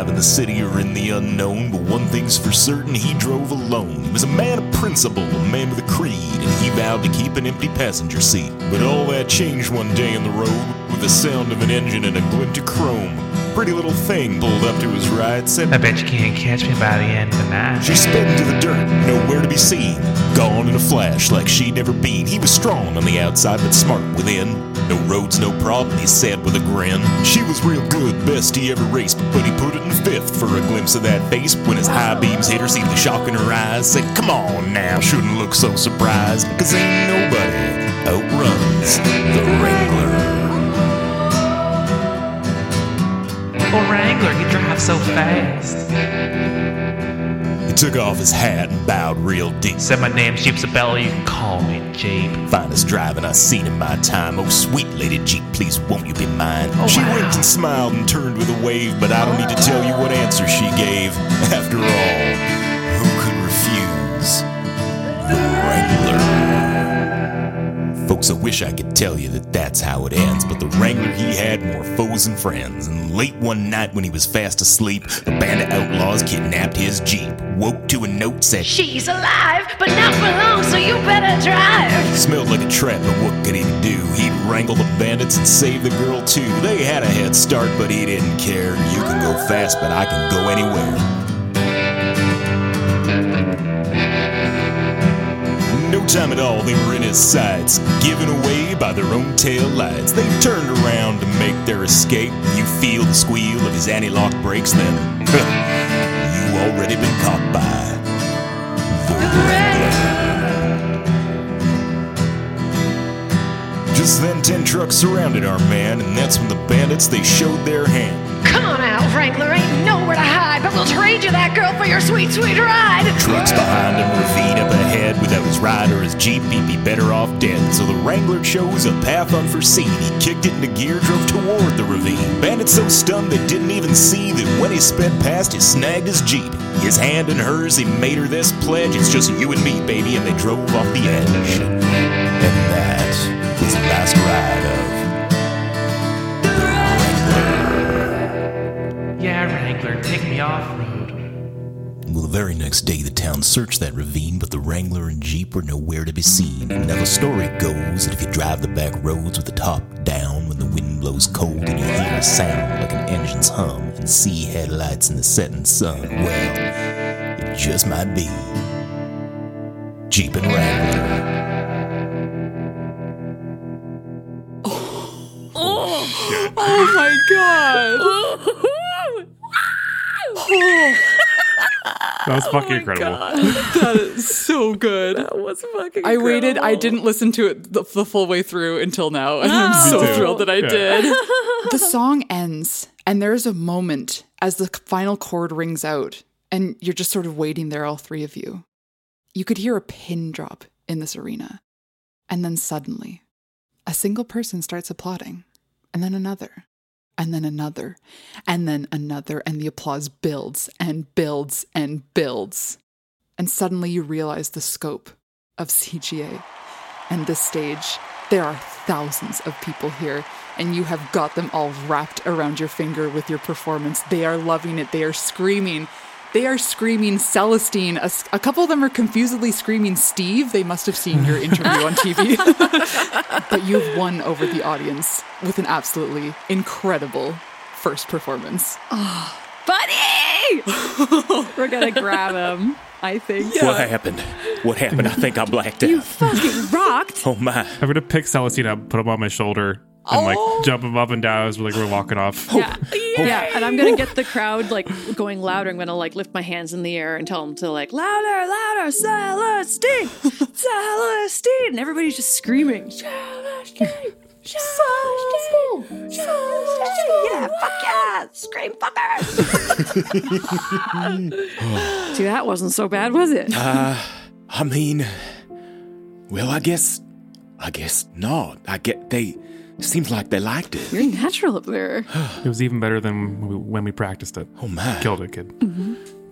[SPEAKER 7] In the city or in the unknown, but one thing's for certain he drove alone. He was a man of principle, a man with a creed, and he vowed to keep an empty passenger seat. But all that changed one day in the road with the sound of an engine and a glint of chrome. Pretty little thing pulled up to his right, said,
[SPEAKER 22] I bet you can't catch me by the end of the night.
[SPEAKER 7] She sped into the dirt, nowhere to be seen. Gone in a flash like she'd never been. He was strong on the outside, but smart within. No roads, no problem, he said with a grin. She was real good, best he ever raced, but he put it in fifth for a glimpse of that face. When his high beams hit her, see the shock in her eyes. Said, Come on now, shouldn't look so surprised, cause ain't nobody outruns the Wrangler.
[SPEAKER 22] Oh, Wrangler, you drive so fast.
[SPEAKER 7] He took off his hat and bowed real deep.
[SPEAKER 22] Said my name's Jeep Sabella, you can call me Jeep.
[SPEAKER 7] Finest driving I've seen in my time. Oh, sweet lady Jeep, please won't you be mine?
[SPEAKER 22] Oh,
[SPEAKER 7] she
[SPEAKER 22] wow.
[SPEAKER 7] winked and smiled and turned with a wave, but I don't need to tell you what answer she gave. After all, who could refuse the Wrangler? Folks, I wish I could tell you that that's how it ends, but the Wrangler he had more foes than friends. And late one night when he was fast asleep, a band of outlaws kidnapped his Jeep. Woke to a note said,
[SPEAKER 15] She's alive, but not for long, so you better drive.
[SPEAKER 7] Smelled like a trap, but what could he do? He'd wrangle the bandits and save the girl too. They had a head start, but he didn't care. You can go fast, but I can go anywhere. Time at all, they were in his sights, given away by their own tail lights. They turned around to make their escape. You feel the squeal of his anti-lock brakes, then [LAUGHS] you already been caught by the Wrangler. Just then, ten trucks surrounded our man, and that's when the bandits they showed their hand.
[SPEAKER 15] Come on out, Wrangler. Ain't nowhere to hide, but we'll trade you that girl for your sweet, sweet ride.
[SPEAKER 7] Trucks behind him, ravine up ahead. Without his ride or his jeep, he'd be better off dead. So the Wrangler chose a path unforeseen. He kicked it into gear, drove toward the ravine. Bandits so stunned they didn't even see that when he sped past, he snagged his jeep. His hand in hers, he made her this pledge. It's just you and me, baby, and they drove off the edge. And that was the last ride of
[SPEAKER 22] Wrangler, off road.
[SPEAKER 7] Well, the very next day, the town searched that ravine, but the Wrangler and Jeep were nowhere to be seen. Now, the story goes that if you drive the back roads with the top down when the wind blows cold and you hear a sound like an engine's hum and see headlights in the setting sun, well, it just might be Jeep and Wrangler.
[SPEAKER 12] Oh, oh my god. [LAUGHS]
[SPEAKER 9] That was oh fucking
[SPEAKER 12] Oh my
[SPEAKER 9] incredible.
[SPEAKER 12] God. [LAUGHS] That is so good.
[SPEAKER 11] That was fucking
[SPEAKER 12] I waited. I didn't listen to it the, the full way through until now, and
[SPEAKER 11] Oh.
[SPEAKER 12] I'm [LAUGHS] so thrilled that I
[SPEAKER 11] Yeah.
[SPEAKER 12] did. [LAUGHS] the song ends, and there's a moment as the final chord rings out, and you're just sort of waiting there, all three of you. You could hear a pin drop in this arena, and then suddenly, a single person starts applauding, and then another, and then another, and then another, and the applause builds and builds and builds. And suddenly you realize the scope of CGA and this stage. There are thousands of people here, and you have got them all wrapped around your finger with your performance. They are loving it, they are screaming. They are screaming Celestine. A couple of them are confusedly screaming Steve. They must have seen your interview on TV. [LAUGHS] but you've won over the audience with an absolutely incredible first performance.
[SPEAKER 23] Oh, [GASPS] buddy! [LAUGHS] We're gonna grab him, I think.
[SPEAKER 7] What happened? What happened? I think I blacked out.
[SPEAKER 23] You fucking rocked. [LAUGHS]
[SPEAKER 7] Oh my.
[SPEAKER 9] I'm gonna pick Celestine up, put him on my shoulder, and like jump him up and down as like we're walking off. [LAUGHS]
[SPEAKER 23] Yeah. yeah, and I'm gonna get the crowd like going louder. I'm gonna like lift my hands in the air and tell them to like louder, louder, Celestine, [LAUGHS] Celestine, and everybody's just screaming. Celestine, Celestine, Celestine. Yeah, fuck yeah, scream fucker. [LAUGHS] See, that wasn't so bad, was it?
[SPEAKER 7] Uh, I mean, Well, I guess, I guess not. I get they. Seems like they liked it.
[SPEAKER 23] You're natural up there.
[SPEAKER 9] It was even better than when we, when we practiced it.
[SPEAKER 7] Oh my!
[SPEAKER 9] Killed it, kid.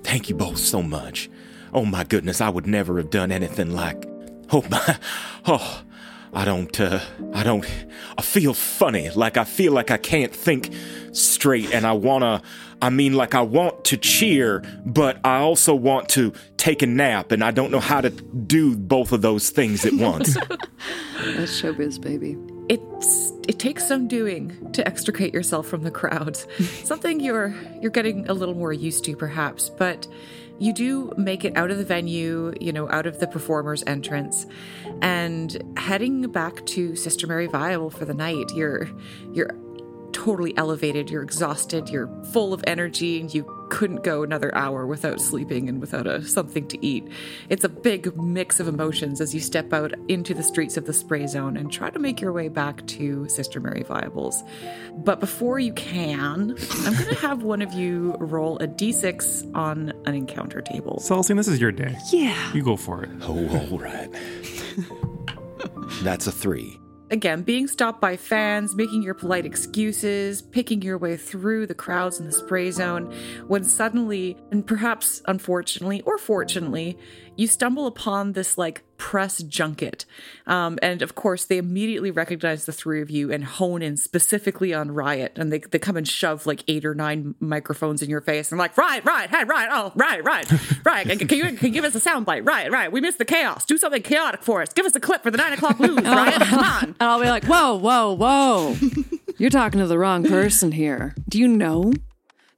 [SPEAKER 7] Thank you both so much. Oh my goodness, I would never have done anything like. Oh my. Oh, I don't. Uh, I don't. I feel funny. Like I feel like I can't think straight, and I wanna. I mean, like I want to cheer, but I also want to take a nap, and I don't know how to do both of those things at [LAUGHS] once.
[SPEAKER 6] That's showbiz, baby.
[SPEAKER 11] It's it takes some doing to extricate yourself from the crowd. [LAUGHS] Something you're you're getting a little more used to perhaps, but you do make it out of the venue, you know, out of the performer's entrance and heading back to Sister Mary Viable for the night. You're you're totally elevated, you're exhausted, you're full of energy and you couldn't go another hour without sleeping and without a something to eat. It's a big mix of emotions as you step out into the streets of the spray zone and try to make your way back to Sister Mary Viables. But before you can, I'm going [LAUGHS] to have one of you roll a d6 on an encounter table.
[SPEAKER 9] Celestine, this is your day.
[SPEAKER 23] Yeah.
[SPEAKER 9] You go for it.
[SPEAKER 7] Oh, all right. [LAUGHS] That's a three.
[SPEAKER 11] Again, being stopped by fans, making your polite excuses, picking your way through the crowds in the spray zone, when suddenly, and perhaps unfortunately or fortunately, you stumble upon this like press junket. Um, and of course, they immediately recognize the three of you and hone in specifically on Riot. And they, they come and shove like eight or nine microphones in your face. And like, Riot, Riot, hey, Riot, oh, Riot, Riot, [LAUGHS] Riot, can, can you, can you give us a soundbite? Riot, Riot, we missed the chaos. Do something chaotic for us. Give us a clip for the nine o'clock news, [LAUGHS] Riot, come [LAUGHS] on.
[SPEAKER 23] And I'll be like, whoa, whoa, whoa. You're talking to the wrong person here. Do you know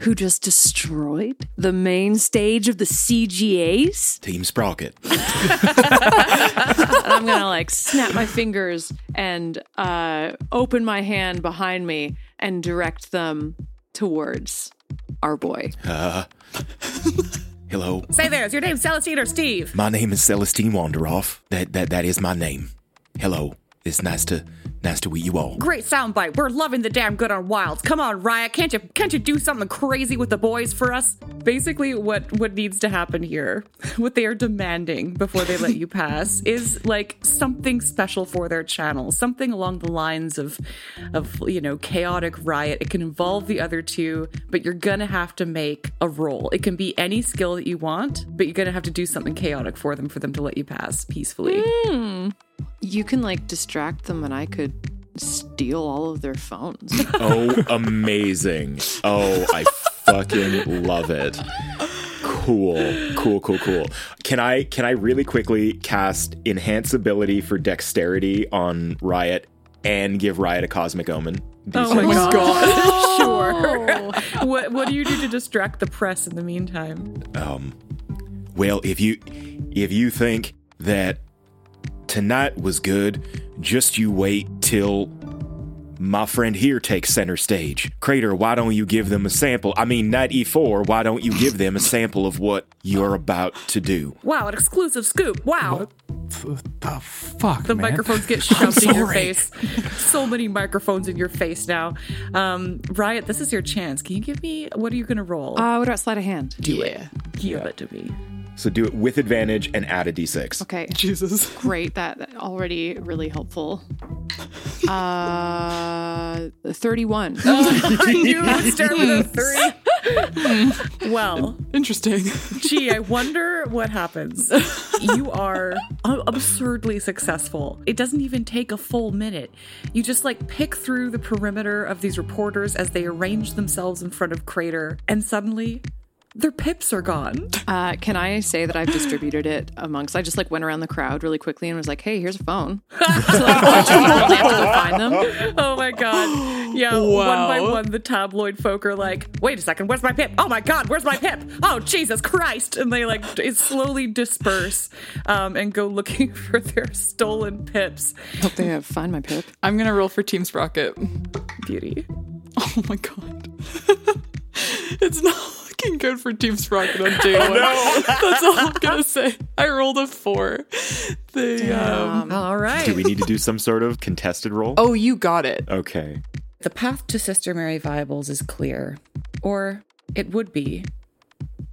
[SPEAKER 23] who just destroyed the main stage of the CGAs?
[SPEAKER 7] Team Sprocket. [LAUGHS]
[SPEAKER 23] I'm gonna like snap my fingers and uh, open my hand behind me and direct them towards our boy.
[SPEAKER 7] Uh, hello.
[SPEAKER 11] Say there, is your name Celestine or Steve?
[SPEAKER 7] My name is Celestine Wanderoff. That that that is my name. Hello. It's nice to nice to meet you all.
[SPEAKER 11] Great soundbite. We're loving the damn good Unwilds. Come on, Riot. Can't you can't you do something crazy with the boys for us? Basically, what what needs to happen here, [LAUGHS] what they are demanding before they let you [LAUGHS] pass, is like something special for their channel. Something along the lines of of you know chaotic riot. It can involve the other two, but you're gonna have to make a roll. It can be any skill that you want, but you're gonna have to do something chaotic for them for them to let you pass peacefully.
[SPEAKER 23] Hmm. You can like distract them, and I could steal all of their phones. [LAUGHS]
[SPEAKER 7] Oh, amazing. Oh, I fucking love it. Cool. Cool, cool, cool. Can I can I really quickly cast enhance ability for dexterity on Riot and give Riot a cosmic omen?
[SPEAKER 11] Oh my god. [LAUGHS] sure. [LAUGHS] what what do you do to distract the press in the meantime?
[SPEAKER 7] Um well, if you if you think that tonight was good, just you wait till my friend here takes center stage. Crater, why don't you give them a sample? I mean, Night E4, why don't you give them a sample of what you're about to do?
[SPEAKER 11] Wow, an exclusive scoop. Wow.
[SPEAKER 9] What The fuck,
[SPEAKER 11] The
[SPEAKER 9] man?
[SPEAKER 11] microphones get [LAUGHS] shoved in your face. So many microphones in your face now. Um, Riot, this is your chance. Can you give me what are you gonna roll?
[SPEAKER 23] Uh, what about sleight of hand?
[SPEAKER 11] do it. Give it to me.
[SPEAKER 7] So do it with advantage and add a d6.
[SPEAKER 23] Okay.
[SPEAKER 12] Jesus. [LAUGHS]
[SPEAKER 23] Great. That, that already really helpful. Uh, 31.
[SPEAKER 11] I knew it would start with a [LAUGHS] three. well,
[SPEAKER 12] Interesting.
[SPEAKER 11] gee, I wonder what happens. You are a- absurdly successful. It doesn't even take a full minute. You just like pick through the perimeter of these reporters as they arrange themselves in front of Crater, and suddenly their pips are gone.
[SPEAKER 23] Uh, can I say that I've distributed it amongst? I just like went around the crowd really quickly and was like, "Hey, here's a phone." [LAUGHS] so like, a bunch of people, they have to go find them.
[SPEAKER 11] Oh my god. Yeah, one by one, the tabloid folk are like, wait a second, where's my pip? Oh my god, where's my pip? Oh, Jesus Christ. And they like d- slowly disperse um, and go looking [LAUGHS] for their stolen pips.
[SPEAKER 23] Hope they have find my pip.
[SPEAKER 12] I'm gonna roll for Team Sprocket.
[SPEAKER 11] Beauty.
[SPEAKER 12] Oh my god. [LAUGHS] it's not looking good for Team Sprocket on day [LAUGHS] one. That's all I'm gonna say. I rolled a four. They um
[SPEAKER 11] All right.
[SPEAKER 7] Do we need to do some sort of contested roll?
[SPEAKER 12] Oh, you got it.
[SPEAKER 7] Okay.
[SPEAKER 11] The path to Sister Mary Viables is clear. Or it would be.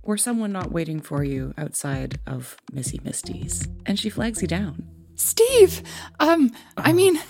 [SPEAKER 11] Were someone not waiting for you outside of Missy Misty's. And she flags you down.
[SPEAKER 12] Steve! Um, I mean,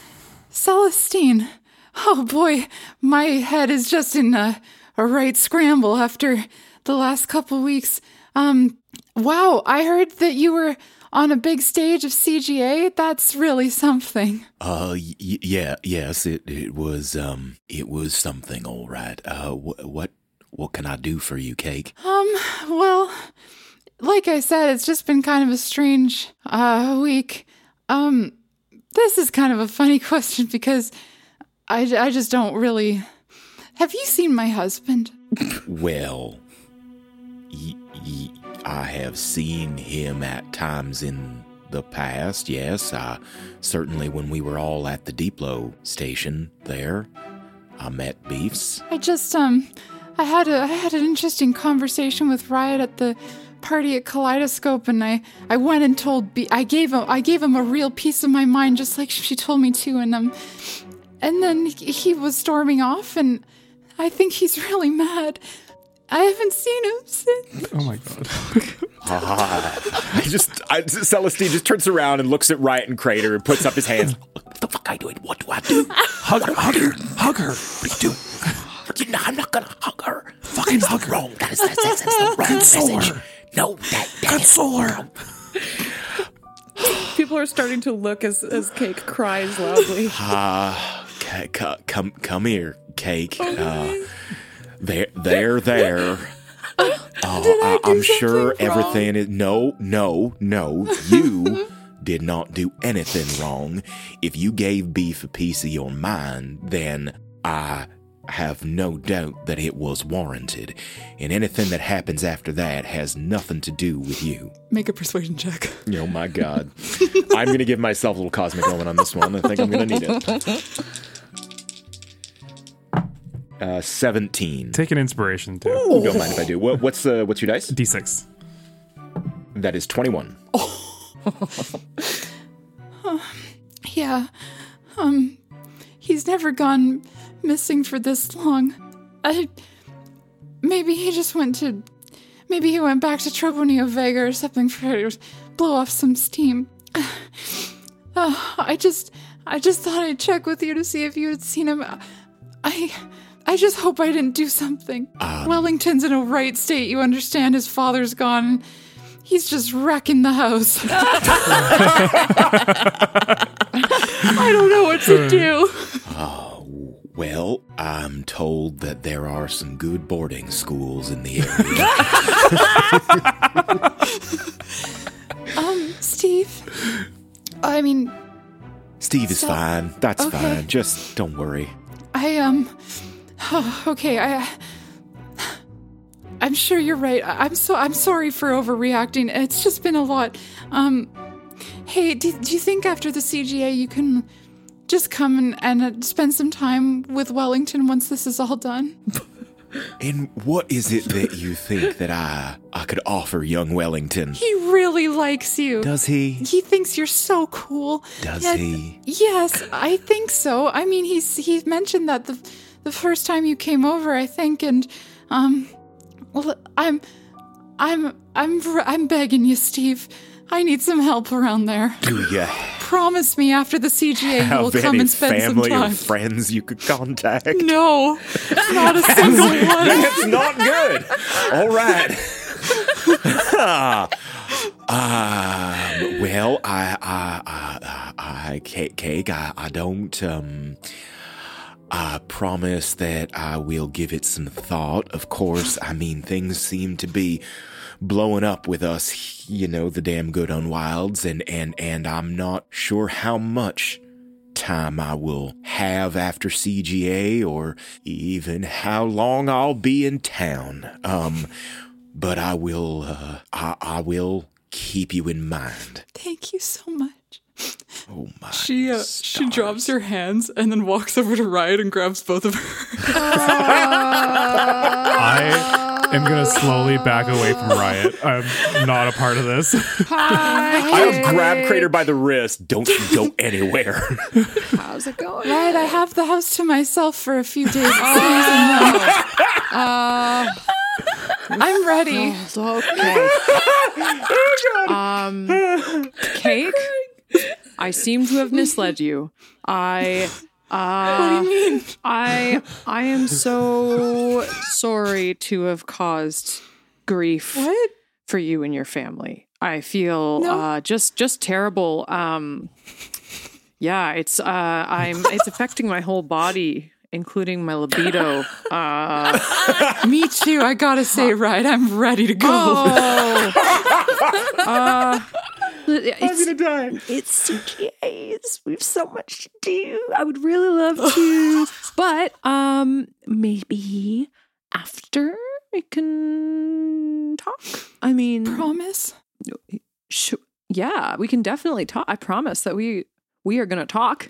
[SPEAKER 12] Celestine. Oh boy, my head is just in a, a right scramble after the last couple weeks. Um, wow, I heard that you were on a big stage of CGA. That's really something.
[SPEAKER 7] Uh, y- yeah, yes, it it was um, it was something, all right. Uh, wh- what what can I do for you, Cake?
[SPEAKER 12] Um, well, like I said, it's just been kind of a strange uh week. Um, this is kind of a funny [LAUGHS] question because I, I just don't really. Have you seen my husband?
[SPEAKER 7] Well, I have seen him at times in the past. Yes, I certainly when we were all at the Depot station there, I met Beefs.
[SPEAKER 12] I just um, I had a I had an interesting conversation with Riot at the party at Kaleidoscope, and I I went and told Be- I gave him I gave him a real piece of my mind, just like she told me to, and um, and then he- he was storming off, and I think he's [LAUGHS] really mad. I haven't seen him since.
[SPEAKER 9] Oh my god.
[SPEAKER 16] Ah, I just, I, Celestine just turns around and looks at Riot and Crater and puts up his hands. [LAUGHS]
[SPEAKER 7] What the fuck I doing? What do I do?
[SPEAKER 9] hug her, hug her, hug her.
[SPEAKER 7] What do you do? You know, I'm not gonna hug her. Fucking hug her. Wrong. That is that's, that's, that's the wrong
[SPEAKER 9] Console
[SPEAKER 7] message.
[SPEAKER 9] her.
[SPEAKER 7] No, that that is
[SPEAKER 9] Console her.
[SPEAKER 7] wrong.
[SPEAKER 11] People are starting to look as, as Cake cries loudly.
[SPEAKER 7] Ah, c- c- come come here, Cake. Uh, there, there, there. [LAUGHS] Oh, I, I'm sure everything is. No, no, no. You [LAUGHS] did not do anything wrong. If you gave Beef a piece of your mind, then I have no doubt that it was warranted. And anything that happens after that has nothing to do with you.
[SPEAKER 12] Make a persuasion check.
[SPEAKER 16] Oh my god. [LAUGHS] I'm going to give myself a little cosmic moment on this one. I think I'm going to need it. Uh, 17.
[SPEAKER 9] Take an inspiration too.
[SPEAKER 16] Ooh, don't mind if I do. What, what's uh, what's your dice?
[SPEAKER 9] D6.
[SPEAKER 16] That is 21. [LAUGHS]
[SPEAKER 12] Yeah. Um he's never gone missing for this long. I maybe he just went to maybe he went back to Troponeo Vega or something for to blow off some steam. Uh, [SIGHS] I just I just thought I'd check with you to see if you had seen him. I I just hope I didn't do something. Wellington's in a right state, you understand his father's gone. He's just wrecking the house. [LAUGHS] I don't know what to do.
[SPEAKER 7] Oh, well, I'm told that there are some good boarding schools in the area. [LAUGHS]
[SPEAKER 12] Um, Steve. I mean,
[SPEAKER 7] Steve is
[SPEAKER 12] So-
[SPEAKER 7] fine. That's
[SPEAKER 12] okay.
[SPEAKER 7] fine. Just don't worry.
[SPEAKER 12] I um. [SIGHS] okay, I. I'm sure you're right. I'm so I'm sorry for overreacting. It's just been a lot. Um, hey, do, do you think after the CGA you can just come and, and uh, spend some time with Wellington once this is all done? [LAUGHS]
[SPEAKER 7] And what is it that you think that I I could offer young Wellington?
[SPEAKER 12] He really likes you.
[SPEAKER 7] Does he?
[SPEAKER 12] He thinks you're so cool.
[SPEAKER 7] Does he?
[SPEAKER 12] Yes, I think so. I mean, he's he mentioned that the the first time you came over, I think, and um, well, I'm I'm I'm I'm begging you, Steve. I need some help around there.
[SPEAKER 7] Do you
[SPEAKER 12] Promise me after the CGA you'll come and spend some
[SPEAKER 7] family or
[SPEAKER 12] time.
[SPEAKER 7] friends you could contact?
[SPEAKER 12] No, not a single one.
[SPEAKER 16] That's not good. All right. [LAUGHS]
[SPEAKER 7] Um, well, I, I, I, I, cake, I, I don't, um, I promise that I will give it some thought. Of course, I mean, things seem to be blowing up with us, you know, the damn good unwilds, and, and, and I'm not sure how much time I will have after CGA or even how long I'll be in town. Um, but I will, uh, I, I will keep you in mind.
[SPEAKER 12] Thank you so much.
[SPEAKER 7] Oh my.
[SPEAKER 12] She uh, she drops her hands and then walks over to Riot and grabs both of her. [LAUGHS]
[SPEAKER 9] I am gonna slowly back away from Riot. I'm not a part of this.
[SPEAKER 16] I'll grab Crater by the wrist.
[SPEAKER 7] Don't you go [LAUGHS] anywhere.
[SPEAKER 23] How's it going?
[SPEAKER 12] Right, I have the house to myself for a few days. [LAUGHS]
[SPEAKER 23] Uh,
[SPEAKER 12] I'm ready.
[SPEAKER 23] okay. Um, cake.
[SPEAKER 6] I seem to have misled you. I. Uh,
[SPEAKER 12] What do you mean?
[SPEAKER 6] I I am so sorry to have caused grief for you and your family. I feel uh, just just terrible. Um, yeah, it's uh, I'm it's affecting my whole body, including my libido. Uh, [LAUGHS]
[SPEAKER 12] Me too. I gotta say, right, I'm ready to go.
[SPEAKER 6] Oh. [LAUGHS] uh, it's,
[SPEAKER 7] gonna die.
[SPEAKER 6] It's CGAs. We have so much to do. I would really love to, [LAUGHS] but um, maybe after we can talk. I mean,
[SPEAKER 12] promise.
[SPEAKER 6] Sh- yeah, we can definitely talk. I promise that we we are gonna talk.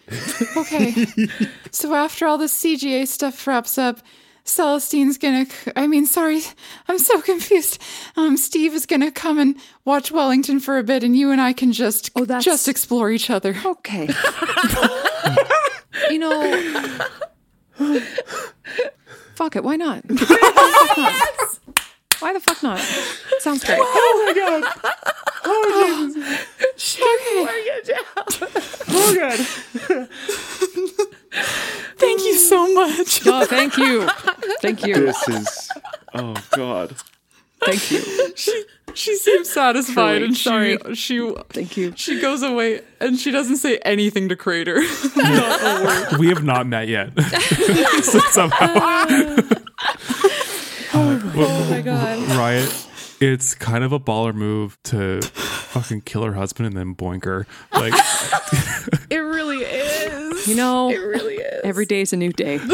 [SPEAKER 12] Okay. [LAUGHS] so after all the CGA stuff wraps up, Celestine's gonna. I mean, sorry, I'm so confused. Um, Steve is gonna come and watch Wellington for a bit, and you and I can just just explore each other.
[SPEAKER 6] Okay. [LAUGHS] you know, fuck it. Why not? Why the fuck not? Why the fuck not? Sounds great.
[SPEAKER 7] Oh my god. Oh Jesus. [LAUGHS] Oh god. [LAUGHS] [LAUGHS]
[SPEAKER 12] Thank you so much.
[SPEAKER 6] Oh, thank you. Thank you.
[SPEAKER 7] This is. Oh god.
[SPEAKER 6] Thank you.
[SPEAKER 12] She she seems satisfied,
[SPEAKER 6] Truly,
[SPEAKER 12] and
[SPEAKER 6] sorry.
[SPEAKER 12] she she
[SPEAKER 6] thank you.
[SPEAKER 12] She goes away, and she doesn't say anything to Crater. [LAUGHS]
[SPEAKER 9] we have not met yet. [LAUGHS] So somehow.
[SPEAKER 12] Oh, oh my god.
[SPEAKER 9] Riot. It's kind of a baller move to fucking kill her husband and then boink her. Like,
[SPEAKER 12] It really is.
[SPEAKER 6] You [LAUGHS] know,
[SPEAKER 12] it really is.
[SPEAKER 6] Every day's a new day. [LAUGHS]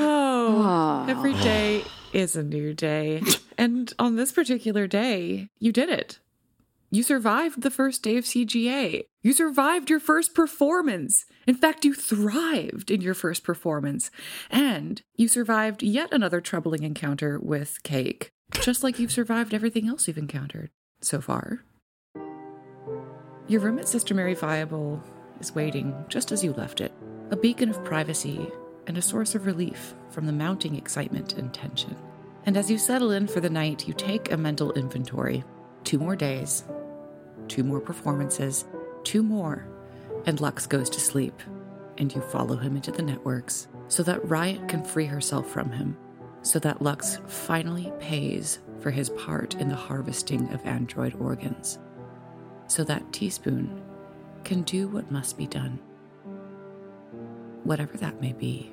[SPEAKER 11] Oh, every [SIGHS] day is a new day. And on this particular day, you did it. You survived the first day of CGA. You survived your first performance. In fact, you thrived in your first performance. And you survived yet another troubling encounter with Cake, just like you've survived everything else you've encountered so far. Your room at Sister Mary Viable is waiting just as you left it, a beacon of privacy and a source of relief from the mounting excitement and tension. And as you settle in for the night, you take a mental inventory. Two more days, two more performances, two more, and Lux goes to sleep. And you follow him into the networks so that Riot can free herself from him, so that Lux finally pays for his part in the harvesting of android organs, so that Teaspoon can do what must be done, whatever that may be.